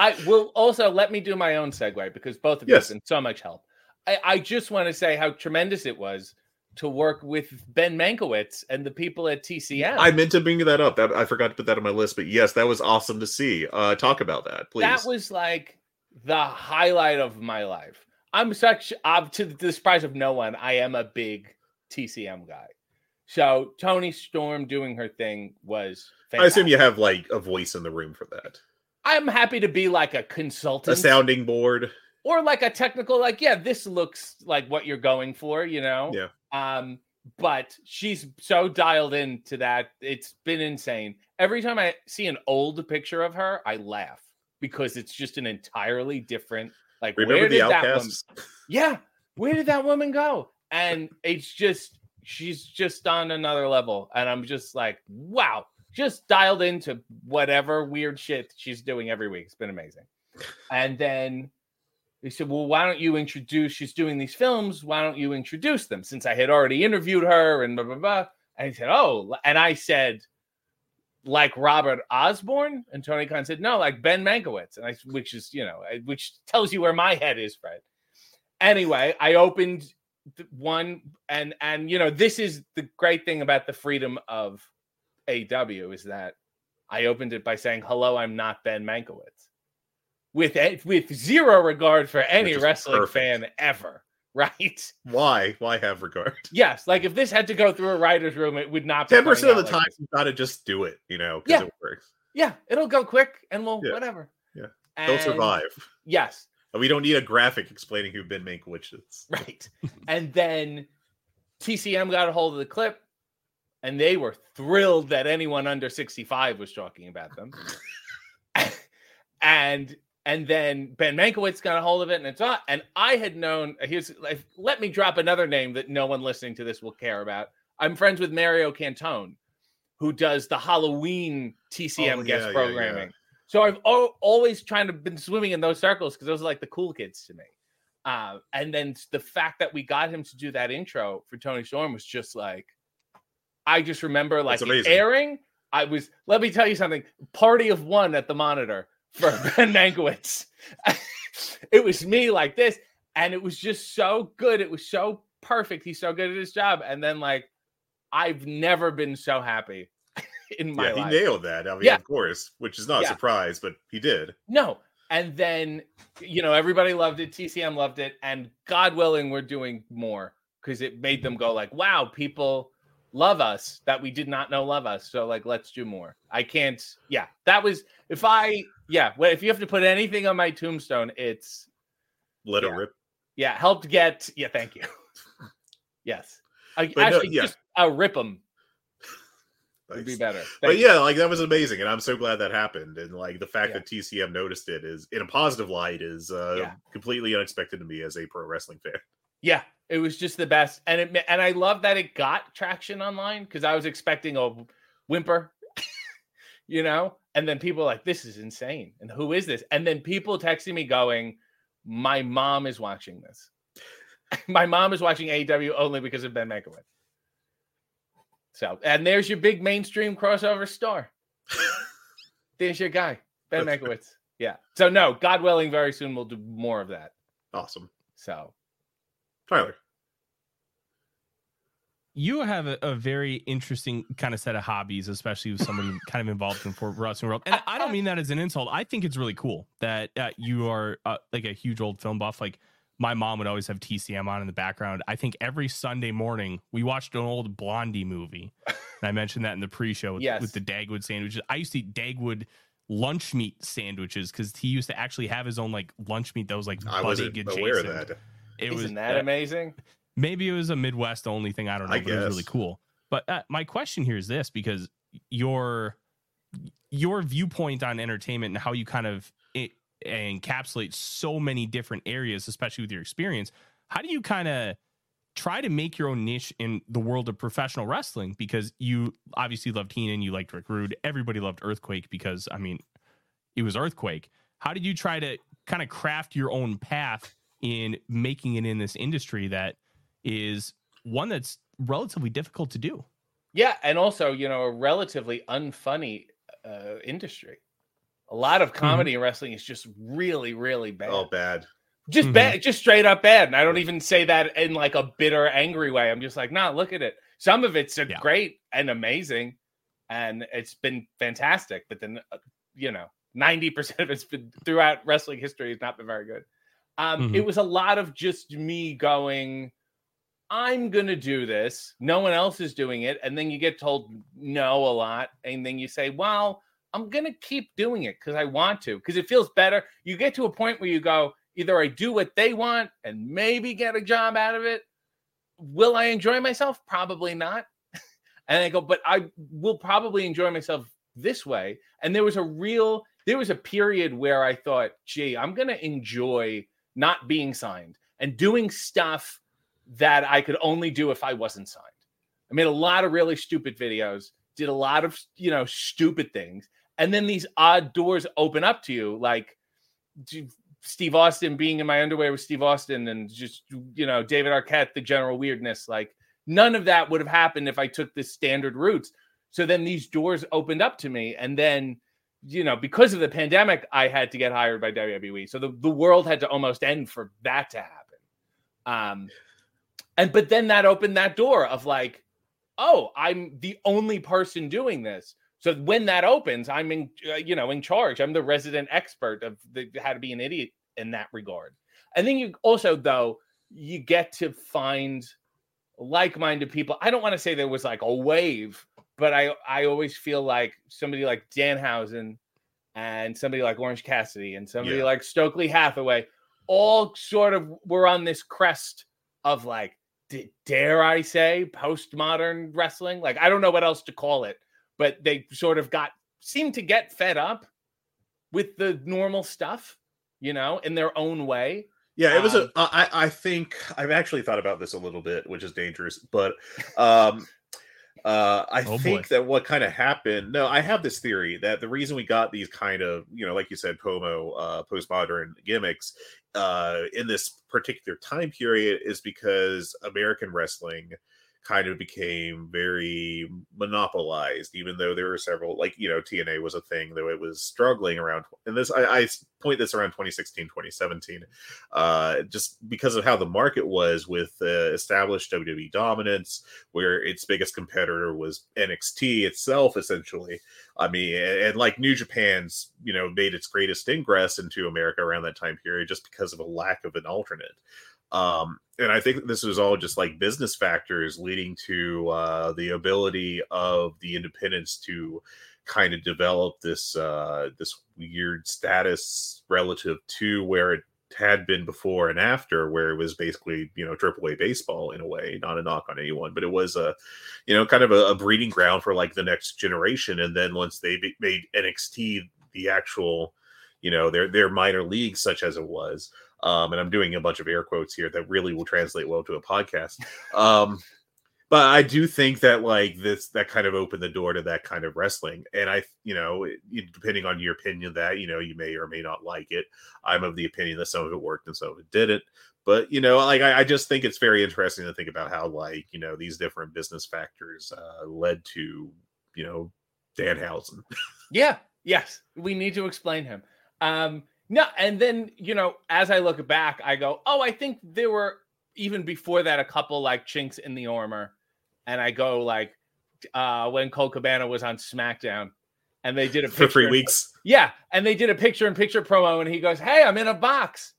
I will also let me do my own segue because both of you Yes. have been so much help. I, I just want to say how tremendous it was to work with Ben Mankiewicz and the people at TCM. I meant to bring that up. That I forgot to put that on my list, but yes, that was awesome to see. Uh talk about that, please. That was like the highlight of my life. I'm such, uh, to the surprise of no one, I am a big TCM guy. So Toni Storm doing her thing was. I assume you have like a voice in the room for that. I'm happy to be like a consultant. A sounding board. or like a technical like yeah this looks like what you're going for you know Yeah. um but she's so dialed into that it's been insane every time i see an old picture of her i laugh because it's just an entirely different like Remember where the did that woman *laughs* yeah where did that woman go and it's just she's just on another level and i'm just like wow just dialed into whatever weird shit she's doing every week it's been amazing and then they said, Well, why don't you introduce? She's doing these films. Why don't you introduce them? Since I had already interviewed her and blah, blah, blah. And he said, Oh, and I said, like Robert Osborne? And Tony Khan said, No, like Ben Mankiewicz. And I, which is, you know, which tells you where my head is, Fred. Anyway, I opened one and and you know this is the great thing about the freedom of AEW is that I opened it by saying hello I'm not Ben Mankiewicz with with zero regard for any wrestling perfect. fan ever *laughs* right Why? Why have regard? *laughs* yes like if this had to go through a writer's room it would not be Ten percent of the out time, this. you gotta just do it. You know, because Yeah. it works. yeah it'll go quick and we'll Yeah. whatever Yeah. They'll survive. yes We don't need a graphic explaining who Ben Mankiewicz is. Right. and then TCM got a hold of the clip and they were thrilled that anyone under 65 was talking about them. *laughs* and and then Ben Mankiewicz got a hold of it and it's on. And I had known here's like, let me drop another name that no one listening to this will care about. I'm friends with Mario Cantone, who does the Halloween TCM Oh, guest yeah, yeah, yeah. programming. So I've al- always trying to been swimming in those circles because those are like the cool kids to me. Uh, and then the fact that we got him to do that intro for Toni Storm was just like, I just remember like That's it amazing. airing. I was, let me tell you something, party of one at the monitor for *laughs* Ben Mankiewicz. *laughs* it was me like this, and it was just so good. It was so perfect. He's so good at his job. And then like, I've never been so happy *laughs* in my Yeah, he life. nailed that. I mean, Yeah. of course, which is not Yeah. a surprise, but he did. No. And then, you know, everybody loved it. TCM loved it. And God willing, we're doing more because it made them go like, wow, people love us that we did not know love us. So like, let's do more. I can't. Yeah. That was, if I, yeah. Well, if you have to put anything on my tombstone, it's, Let Yeah. it rip. yeah, helped get, yeah, thank you. *laughs* yes. I, But no, actually, yeah. just uh, rip them would be better. But you. yeah, like that was amazing, and I'm so glad that happened. And like the fact Yeah. that TCM noticed it is in a positive light is uh, completely unexpected to me as a pro wrestling fan. Yeah, it was just the best, and it and I love that it got traction online because I was expecting a whimper, *laughs* you know, and then people like, "This is insane," and who is this? And then people texting me going, "My mom is watching this. *laughs* My mom is watching AEW only because of Ben Mankiewicz." So, and there's your big mainstream crossover star. *laughs* there's your guy, Ben That's. Mankiewicz. Yeah. So no, God willing, very soon we'll do more of that. Awesome, So Tyler. you have a, a very interesting kind of set of hobbies, especially with somebody *laughs* kind of involved in the wrestling world. And I don't *laughs* mean that as an insult. I think it's really cool that uh, you are uh, like a huge old film buff. Like my mom would always have TCM on in the background. I think every Sunday morning we watched an old Blondie movie. And I mentioned that in the pre-show with, Yes. with the Dagwood sandwiches. I used to eat Dagwood lunch meat sandwiches because he used to actually have his own like lunch meat that was like I wasn't aware of that. It isn't was that uh, amazing? maybe it was a Midwest only thing. I don't know. I but it was really cool. But uh, my question here is this: because your your viewpoint on entertainment and how you kind of it, encapsulate so many different areas, especially with your experience, how do you kind of try to make your own niche in the world of professional wrestling? Because you obviously loved Heenan, you liked Rick Rude, everybody loved Earthquake because I mean, it was Earthquake. How did you try to kind of craft your own path in making it in this industry that is one that's relatively difficult to do? Yeah, and also, you know, a relatively unfunny uh, industry. A lot of comedy in wrestling is just really, really bad. Oh, bad. just Mhm. bad, just straight up bad. And I don't even say that in like a bitter, angry way. I'm just like, nah, look at it. Some of it's Yeah. great and amazing, and it's been fantastic. But then, uh, you know, ninety percent of it's been throughout wrestling history has not been very good. Um, It was a lot of just me going, I'm gonna do this. No one else is doing it, and then you get told no a lot, and then you say, well. I'm gonna keep doing it because I want to, because it feels better. You get to a point where you go, either I do what they want and maybe get a job out of it. Will I enjoy myself? Probably not. *laughs* and I go, but I will probably enjoy myself this way. And there was a real, there was a period where I thought, gee, I'm gonna enjoy not being signed and doing stuff that I could only do if I wasn't signed. I made a lot of really stupid videos, did a lot of you know stupid things, and then these odd doors open up to you, like Steve Austin being in my underwear with Steve Austin, and just you know David Arquette, the general weirdness. Like none of that would have happened if I took the standard routes. So then these doors opened up to me, and then you know because of the pandemic, I had to get hired by WWE. So the, the world had to almost end for that to happen. Um, and but then that opened that door of like, oh, I'm the only person doing this. So when that opens, I'm in, uh, you know, in charge. I'm the resident expert of the, how to be an idiot in that regard. I think you also, though, you get to find like-minded people. I don't want to say there was like a wave, but I I always feel like somebody like Danhausen and somebody like Orange Cassidy and somebody Yeah. like Stokely Hathaway all sort of were on this crest of like d- dare I say postmodern wrestling. Like I don't know what else to call it, but they sort of got seemed to get fed up with the normal stuff, you know, in their own way. Yeah, it was Um, a. I I think I've actually thought about this a little bit, which is dangerous. But um, uh, I Oh, boy. think that what kind of happened. No, I have this theory that the reason we got these kind of, you know, like you said, pomo, uh, postmodern gimmicks, uh, in this particular time period is because American wrestling kind of became very monopolized even though there were several like you know tna was a thing though it was struggling around and this i, I point this around 2016 2017 uh just because of how the market was with uh, established wwe dominance where its biggest competitor was nxt itself essentially. I mean and, and like new japan's you know made its greatest ingress into america around that time period just because of a lack of an alternate um and i think this was all just like business factors leading to uh the ability of the independents to kind of develop this uh this weird status relative to where it had been before and after where it was basically you know triple a baseball in a way not a knock on anyone but it was a you know kind of a, a breeding ground for like the next generation. And then once they made nxt the actual you know their their minor league such as it was um, and I'm doing a bunch of air quotes here that really will translate well to a podcast. Um, but I do think that like this that kind of opened the door to that kind of wrestling, and I, you know, depending on your opinion, that you know you may or may not like it. I'm of the opinion that some of it worked and some of it didn't. But you know, like I, I just think it's very interesting to think about how like you know these different business factors uh, led to you know Danhausen. Yeah, yes, we need to explain him. Um, no, and then you know, as I look back, I go, oh, I think there were even before that a couple like chinks in the armor, and I go like uh when Colt Cabana was on SmackDown, and they did a for three weeks. Yeah, and they did a picture in picture promo, and he goes, "Hey, I'm in a box,"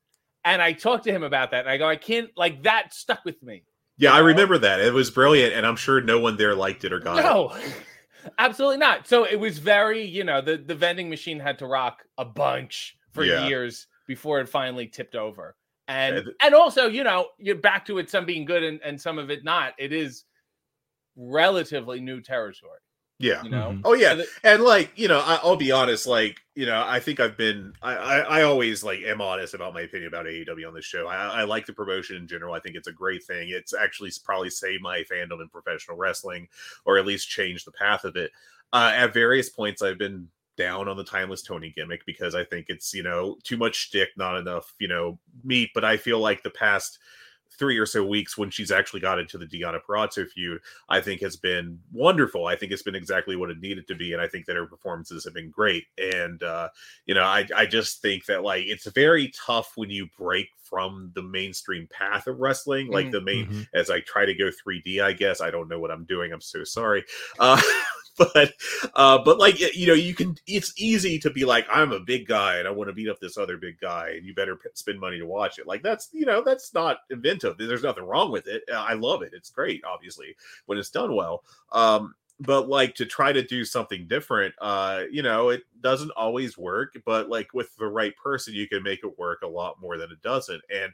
and I talked to him about that, and I go, "I can't like that stuck with me." Yeah, I remember that. It was brilliant, and I'm sure no one there liked it or got it. No, *laughs* absolutely not. So it was very, you know, the the vending machine had to rock a bunch for Yeah. years before it finally tipped over. And And- and also, you know, you're back to it some being good and, and some of it not. It is relatively new territory, Yeah. you know. Mhm. Oh yeah, So the- and like you know, I, I'll be honest. Like you know, I think I've been. I, I I always like am honest about my opinion about AEW on this show. I, I like the promotion in general. I think it's a great thing. It's actually probably saved my fandom in professional wrestling, or at least changed the path of it. Uh, at various points, I've been down on the timeless Toni gimmick because I think it's you know too much shtick, not enough you know meat. But I feel like the past three or so weeks when she's actually got into the Deonna Purrazzo feud, I think has been wonderful. I think it's been exactly what it needed to be, and I think that her performances have been great. And uh, you know, I I just think that like it's very tough when you break from the mainstream path of wrestling, like Mhm. the main. Mhm. As I try to go 3D, I guess I don't know what I'm doing. I'm so sorry. Uh, *laughs* *laughs* but uh but like you know you can it's easy to be like i'm a big guy and i want to beat up this other big guy and you better p- spend money to watch it. Like that's you know that's not inventive. There's nothing wrong with it. I love it. It's great obviously when it's done well. Um but like to try to do something different uh you know it doesn't always work but like with the right person you can make it work a lot more than it doesn't. And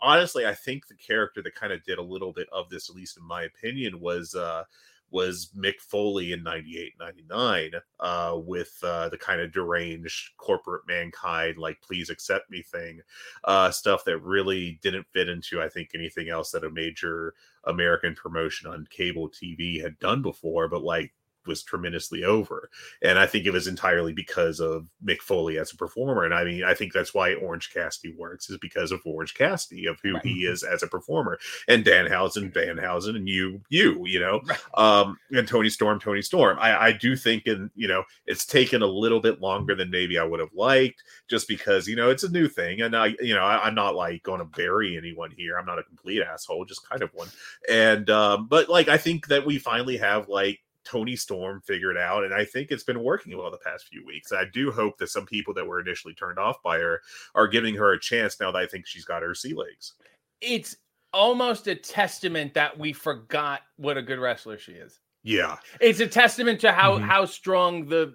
honestly i think the character that kind of did a little bit of this at least in my opinion was uh was Mick Foley in 98, 99, uh, with uh, the kind of deranged corporate mankind, like please accept me thing, uh, stuff that really didn't fit into, I think, anything else that a major American promotion on cable TV had done before, but like was tremendously over. And I think it was entirely because of Mick Foley as a performer. And I mean, I think that's why Orange Cassidy works is because of Orange Cassidy of who Right. he is as a performer. And Danhausen, Danhausen, and you, you, you know, Right. um, and Toni Storm, Toni Storm. I, I do think, and you know, it's taken a little bit longer than maybe I would have liked, just because you know it's a new thing, and I, you know, I, I'm not like going to bury anyone here. I'm not a complete asshole, just kind of one. And um, but like I think that we finally have like Toni Storm figured out, and I think it's been working well the past few weeks. I do hope that some people that were initially turned off by her are giving her a chance now that I think she's got her sea legs. It's almost a testament that we forgot what a good wrestler she is. Yeah, It's a testament to how Mhm. how strong the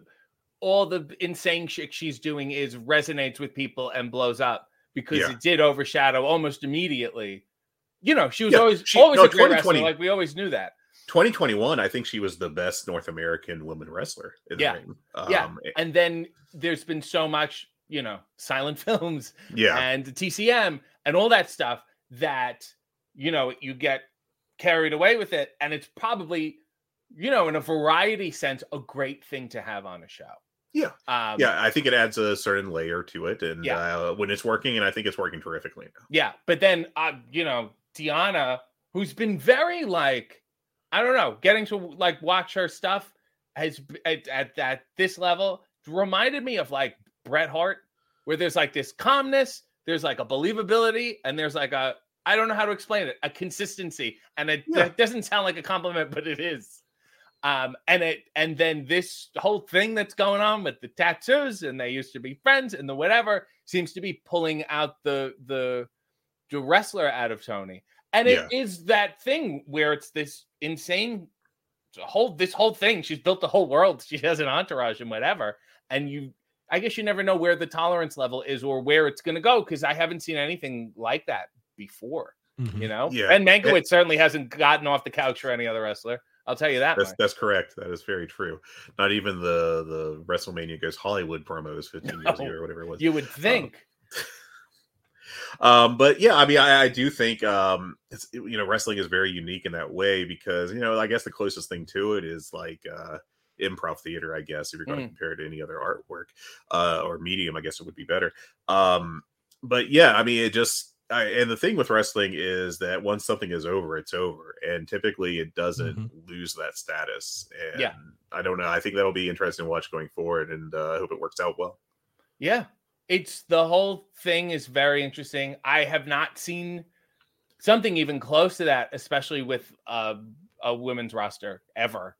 all the insane shit she's doing is resonates with people and blows up because Yeah. it did overshadow almost immediately. You know, she was Yeah, always she- always no, a great wrestler. Like we always knew that. 2021, I think she was the best North American woman wrestler in Yeah. the ring. Yeah. Um, And then there's been so much, you know, silent *laughs* films yeah, and TCM and all that stuff that you know you get carried away with it, and it's probably you know in a variety sense a great thing to have on a show. Yeah. um, yeah. I think it adds a certain layer to it, and Yeah. uh, when it's working, and I think it's working terrifically now. yeah. But then, uh, you know, Deonna, who's been very like, I don't know, getting to like watch her stuff has at at, at this level reminded me of like Bret Hart, where there's like this calmness, there's like a believability, and there's like a I don't know how to explain it, a consistency, and it Yeah. doesn't sound like a compliment, but it is. Um, and it and then this whole thing that's going on with the tattoos, and they used to be friends, and the whatever seems to be pulling out the the the wrestler out of Toni. And it is that thing where it's this insane whole this whole thing. She's built the whole world. She has an entourage and whatever. And you I guess you never know where the tolerance level is or where it's gonna go because I haven't seen anything like that before. Mhm. You know? Yeah. Ben Mankiewicz certainly hasn't gotten off the couch for any other wrestler. I'll tell you that. That's that's correct. That is very true. Not even the the WrestleMania goes Hollywood promos 15 years ago or whatever it was. You would think. um but yeah i mean I, I do think um it's you know wrestling is very unique in that way because you know i guess the closest thing to it is like uh improv theater i guess if you're going to Mm. compare it to any other artwork uh or medium i guess it would be better um but yeah i mean it just I, and the thing with wrestling is that once something is over it's over and typically it doesn't Mhm. lose that status and Yeah. i don't know i think that'll be interesting to watch going forward and uh, i hope it works out well Yeah. It's the whole thing is very interesting. I have not seen something even close to that, especially with uh, a women's roster ever.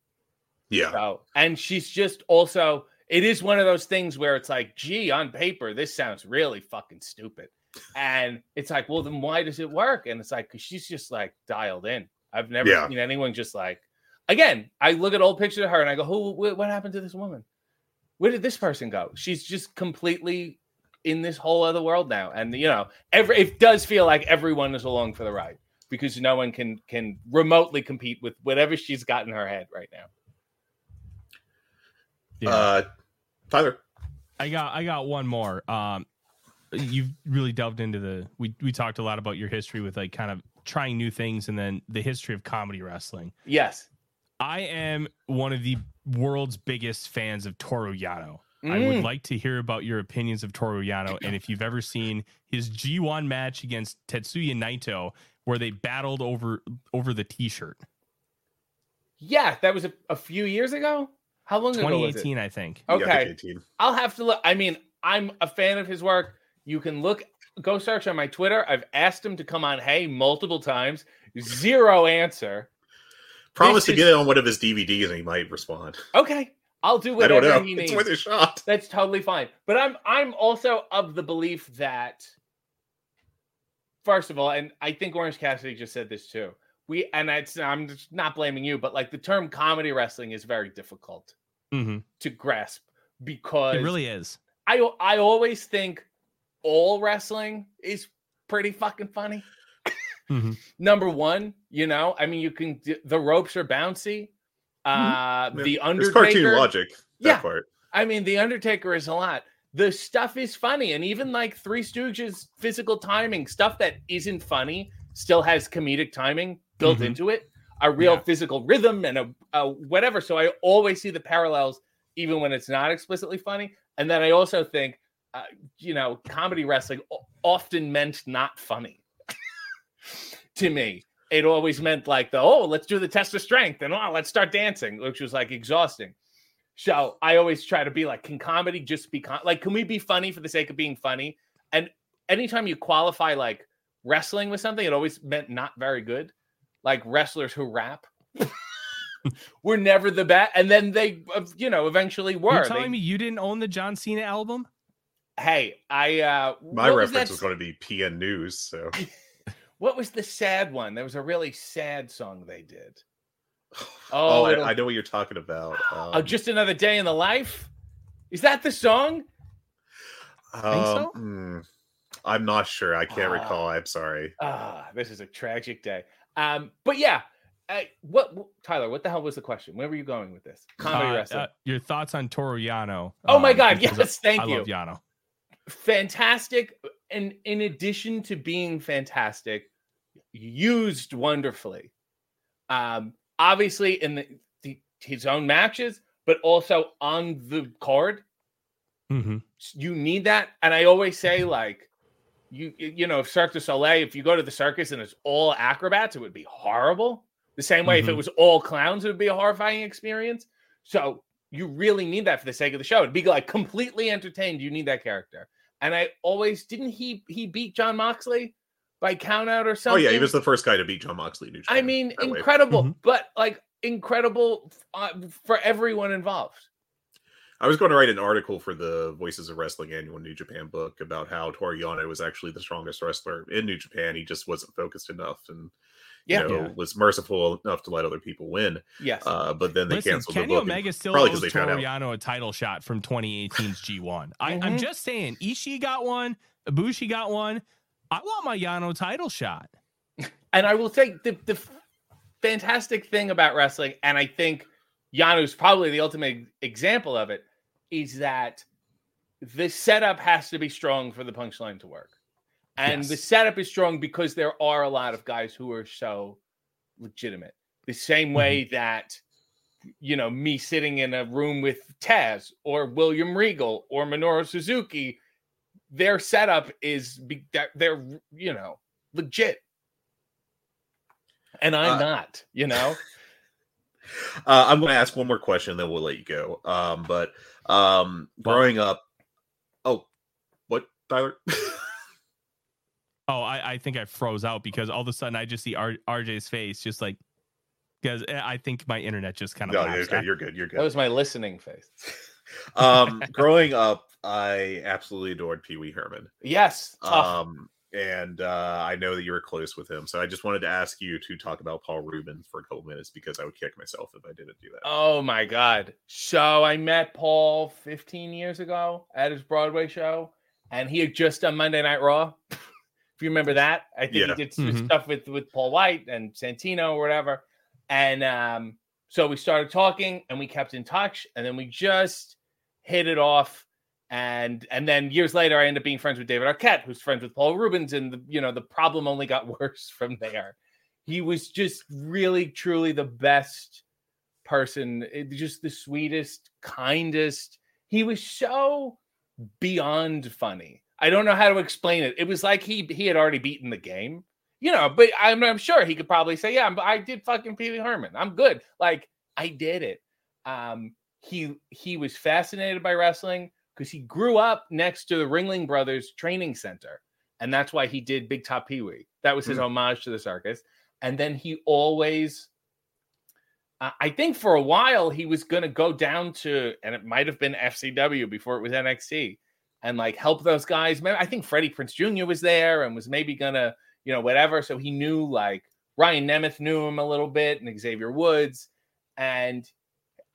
yeah So, and she's just also, it is one of those things where it's like, gee, on paper, this sounds really fucking stupid. And it's like, well, then why does it work? And it's like, because she's just like dialed in. I've never Yeah. seen anyone just like, again, I look at old pictures of her and I go, who, what happened to this woman? Where did this person go? She's just completely in this whole other world now. And, you know, every, it does feel like everyone is along for the ride because no one can can remotely compete with whatever she's got in her head right now. Yeah. uh tyler I got I got one more. Um, you've really delved into the. We we talked a lot about your history with like kind of trying new things, and then the history of comedy wrestling. Yes. I am one of the world's biggest fans of Toru Yano. I Mm. would like to hear about your opinions of Toru Yano and if you've ever seen his G1 match against Tetsuya Naito where they battled over over the t-shirt. Yeah, that was a, a few years ago. How long ago was it? 2018, I think. You got the Okay. I'll have to look. I mean, I'm a fan of his work. You can look, go search on my Twitter. I've asked him to come on Hey multiple times. Zero answer. Promise This to is- get it on one of his DVDs and he might respond. Okay, I'll do I don't whatever know. he *laughs* It's needs. worth a shot. That's totally fine. But I'm I'm also of the belief that first of all, and I think Orange Cassidy just said this too. We and it's I'm just not blaming you, but like the term comedy wrestling is very difficult hmm to grasp because It really is. I I always think all wrestling is pretty fucking funny. Mhm. *laughs* Number one, you know, I mean, you can the ropes are bouncy. Uh, Yeah. the It's cartoon logic. That Yeah. part. I mean, The Undertaker is a lot. The stuff is funny, and even like Three Stooges physical timing, stuff that isn't funny, still has comedic timing built Mhm. into it. a real Yeah. physical rhythm and a, a whatever. So I always see the parallels, even when it's not explicitly funny. And then I also think, uh, you know, comedy wrestling often meant not funny *laughs* to me. It always meant like the oh, let's do the test of strength and oh, let's start dancing, which was like exhausting. So I always try to be like, can comedy just be con- like, can we be funny for the sake of being funny? And anytime you qualify like wrestling with something, it always meant not very good. Like wrestlers who rap *laughs* were never the best, and then they, you know, eventually were. You're They- telling me you didn't own the John Cena album? hey, I uh, My what was reference was going to be PN News. So *laughs* What was the sad one? There was a really sad song they did. *sighs* oh, Oh, I, I know what you're talking about. *gasps* Um, oh, just another day in the life. Is that the song? think um, so? hmm, I'm not sure. I can't Ah. recall. I'm sorry. Ah, this is a tragic day. Um, but yeah, uh, what, what- Tyler? What the hell was the question? Where were you going with this? Comedy Uh, wrestling. uh, your thoughts on Toru Yano? oh my um, God! because Yes, thank I you. love Yano. fantastic and in addition to being fantastic used wonderfully. Um obviously in the, the his own matches but also on the card. Hmm you need that. And i always say like you you know if cirque du soleil if you go to the circus and it's all acrobats it would be horrible. The same way if it Mhm. was all clowns it would be a horrifying experience. So you really need that for the sake of the show. To be like completely entertained you need that character. And i always didn't he he beat jon moxley by count out or something. Oh yeah, he was the first guy to beat Jon Moxley. in New i mean that way. incredible Mhm. but like incredible uh, for everyone involved I was going to write an article for the Voices of Wrestling annual New Japan book about how Toru Yano was actually the strongest wrestler in New Japan. He just wasn't focused enough and Yeah. you know, Yeah. was merciful enough to let other people win. yes Uh, but then they Listen, canceled the Kenny book. and- Omega still probably 'cause owes they found out. A title shot from 2018's G1. I, I'm Mhm. just saying, Ishii got one, Ibushi got one. I want my Yano title shot. *laughs* And I will say the, the fantastic thing about wrestling, and I think Yano's probably the ultimate example of it, is that the setup has to be strong for the punchline to work. And the setup is strong because there are a lot of guys who are so legitimate. The same mm-hmm. way that, you know, me sitting in a room with Taz or William Regal or Minoru Suzuki, their setup is be- that they're, you know, legit and I'm Uh, not, you know. *laughs* Uh, I'm going to ask one more question, then we'll let you go. Um, but um, growing up, oh, what, Tyler? *laughs* Oh, I, I think I froze out because all of a sudden I just see R, RJ's face, just like because I think my internet just kind of. no, you're good. You're good. You're That was my listening face. *laughs* um, growing up, I absolutely adored Pee Wee Herman. Yes, tough. Um, and uh, I know that you were close with him, so I just wanted to ask you to talk about Paul Reubens for a couple minutes because I would kick myself if I didn't do that. oh my god. So I met Paul 15 years ago at his Broadway show, and he had just done Monday Night Raw. *laughs* if you remember that, I think Yeah. he did some Mhm. stuff with with Paul White and Santino or whatever. And um, so we started talking, and we kept in touch, and then we just hit it off. And and then years later, I ended up being friends with David Arquette, who's friends with Paul Reubens, and the, you know the problem only got *laughs* worse from there. He was just really, truly the best person, eh, just the sweetest, kindest. He was so beyond funny. I don't know how to explain it. It was like he he had already beaten the game, you know. But I'm, I'm sure he could probably say, "Yeah, I'm- I did fucking Pee Wee Herman. I'm good. Like I did it." Um, he he was fascinated by wrestling because he grew up next to the Ringling Brothers Training Center, and that's why he did Big Top Pee Wee. That was his homage to the circus. And then he always uh, I think for a while he was going to go down to, and it might have been FCW before it was NXT, and like help those guys. I think Freddie Prinze Jr. was there and was maybe gonna, you know, whatever. So he knew like Ryan Nemeth knew him a little bit, and Xavier Woods, and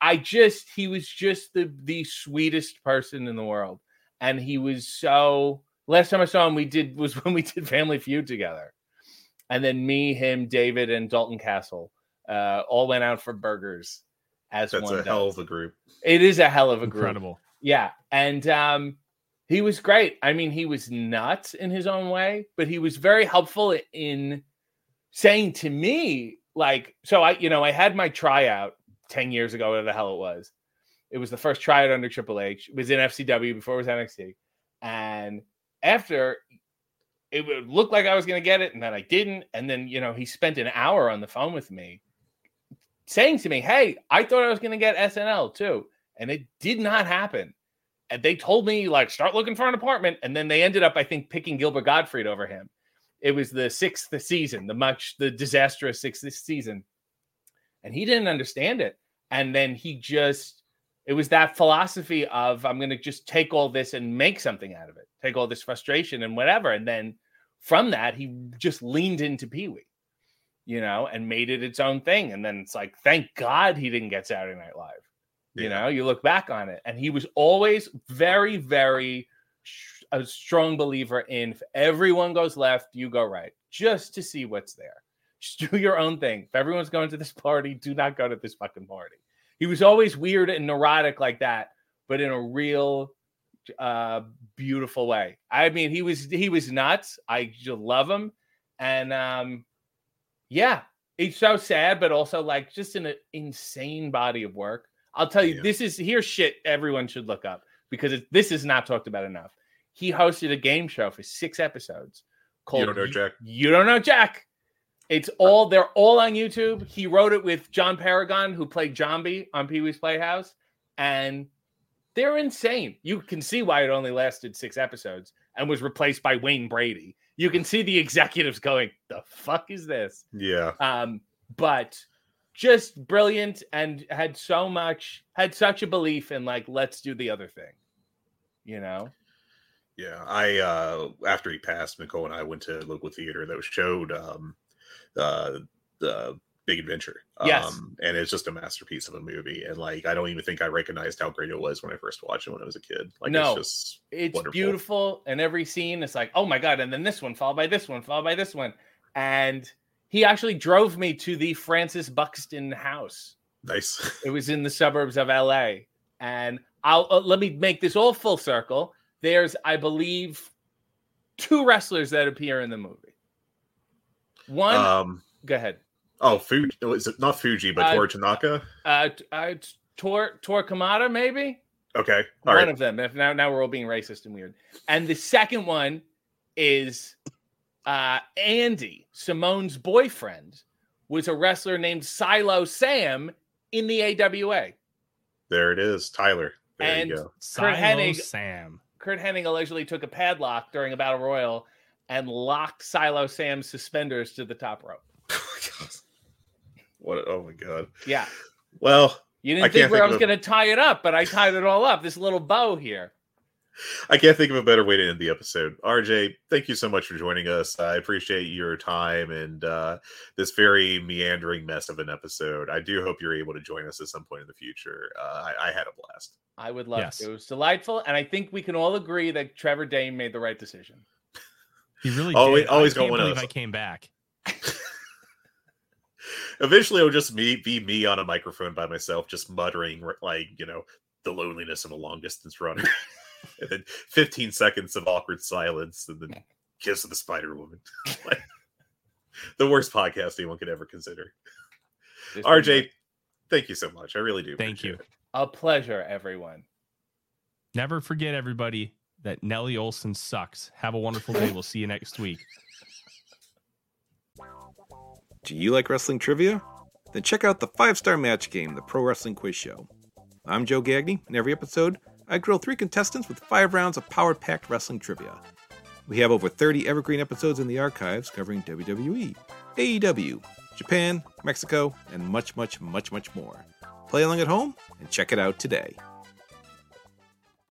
I just he was just the the sweetest person in the world, and he was so. Last time I saw him, we did was *laughs* when we did Family Feud together, and then me, him, David, and Dalton Castle uh, all went out for burgers. As one. That's one a does. hell of a group. It is a hell of a group. Incredible. Yeah, and um, he was great. I mean, he was nuts in his own way, but he was very helpful in saying to me, like so I you know I had my tryout ten years ago, whatever the hell it was. It was the first tryout under Triple H. It was in FCW before it was NXT, and after it would look like I was going to get it, and then I didn't. And then you know he spent an hour on the phone with me, saying to me, "Hey, I thought I was going to get SNL too, and it did not happen." And they told me like start looking for an apartment, and then they ended up I think picking Gilbert Gottfried over him. It was the sixth season, the much the disastrous sixth season, and he didn't understand it. And then he just it was that philosophy of I'm going to just take all this and make something out of it, take all this frustration and whatever, and then from that he just leaned into Pee Wee, you know, and made it its own thing. And then it's like, thank God he didn't get Saturday Night Live. You know, you look back on it, and he was always very, very sh- a strong believer in if everyone goes left, you go right, just to see what's there. Just do your own thing. If everyone's going to this party, do not go to this fucking party. He was always weird and neurotic like that, but in a real uh beautiful way. I mean, he was he was nuts. I just love him. And um yeah, it's so sad, but also like just an insane body of work. I'll tell you, Yeah. this is here's shit everyone should look up because it, this is not talked about enough. He hosted a game show for six episodes called You don't know Jack? You Don't Know Jack. It's all they're all on YouTube. He wrote it with John Paragon, who played Zombie on Pee Wee's Playhouse, and they're insane. You can see why it only lasted six episodes and was replaced by Wayne Brady. You can see the executives going, "The fuck is this?" Yeah. um, but just brilliant and had so much had such a belief in like let's do the other thing you know Yeah, I uh after he passed, Nicole and I went to local theater that was showed um uh the Big Adventure. Yes. Um and it's just a masterpiece of a movie. And like I don't even think I recognized how great it was when I first watched it when I was a kid. Like No. it's just it's Wonderful. beautiful and every scene is like oh my god and then this one followed by this one followed by this one and he actually drove me to the francis buxton house nice. it was in the suburbs of la and i'll uh, let me make this all full circle there's i believe two wrestlers that appear in the movie one um go ahead oh Fuji is it not Fuji, but Uh, Toru Tanaka? uh, uh tor tor kamata maybe Okay. All one right. of them. If now now we're all being racist and weird. And the second one is uh Andy, Simone's boyfriend, was a wrestler named Silo Sam in the AWA. There it is. Tyler. There And- you go. Silo Hennig- Sam. Curt Hennig allegedly took a padlock during a battle royal and locked Silo Sam's suspenders to the top rope. *laughs* what oh my god. Yeah. Well, You didn't can't think where I was a- going to tie it up, but I tied it all up. This little bow here. I can't think of a better way to end the episode. RJ, thank you so much for joining us. I appreciate your time and uh, this very meandering mess of an episode. I do hope you're able to join us at some point in the future. Uh, I, I had a blast. I would love Yes. to. It was delightful. And I think we can all agree that Trevor Dane made the right decision. He really Always- did. always I can't going believe up. I came back. *laughs* Eventually, it'll just me be me on a microphone by myself, just muttering like you know the loneliness of a long distance runner, *laughs* and then 15 seconds of awkward silence, and then *laughs* kiss of the Spider Woman. like, the worst podcast anyone could ever consider. Just RJ, thank you so much. I really do. Thank you. it. A pleasure, everyone. Never forget, everybody, that Nellie Olson sucks. Have a wonderful day. We'll see you next week. Do you like wrestling trivia? Then check out the five star match game, the Pro Wrestling Quiz Show. I'm Joe Gagney, and every episode, I grill three contestants with five rounds of power packed wrestling trivia. We have over 30 evergreen episodes in the archives covering WWE, AEW, Japan, Mexico, and much, much, much, much more. Play along at home and check it out today.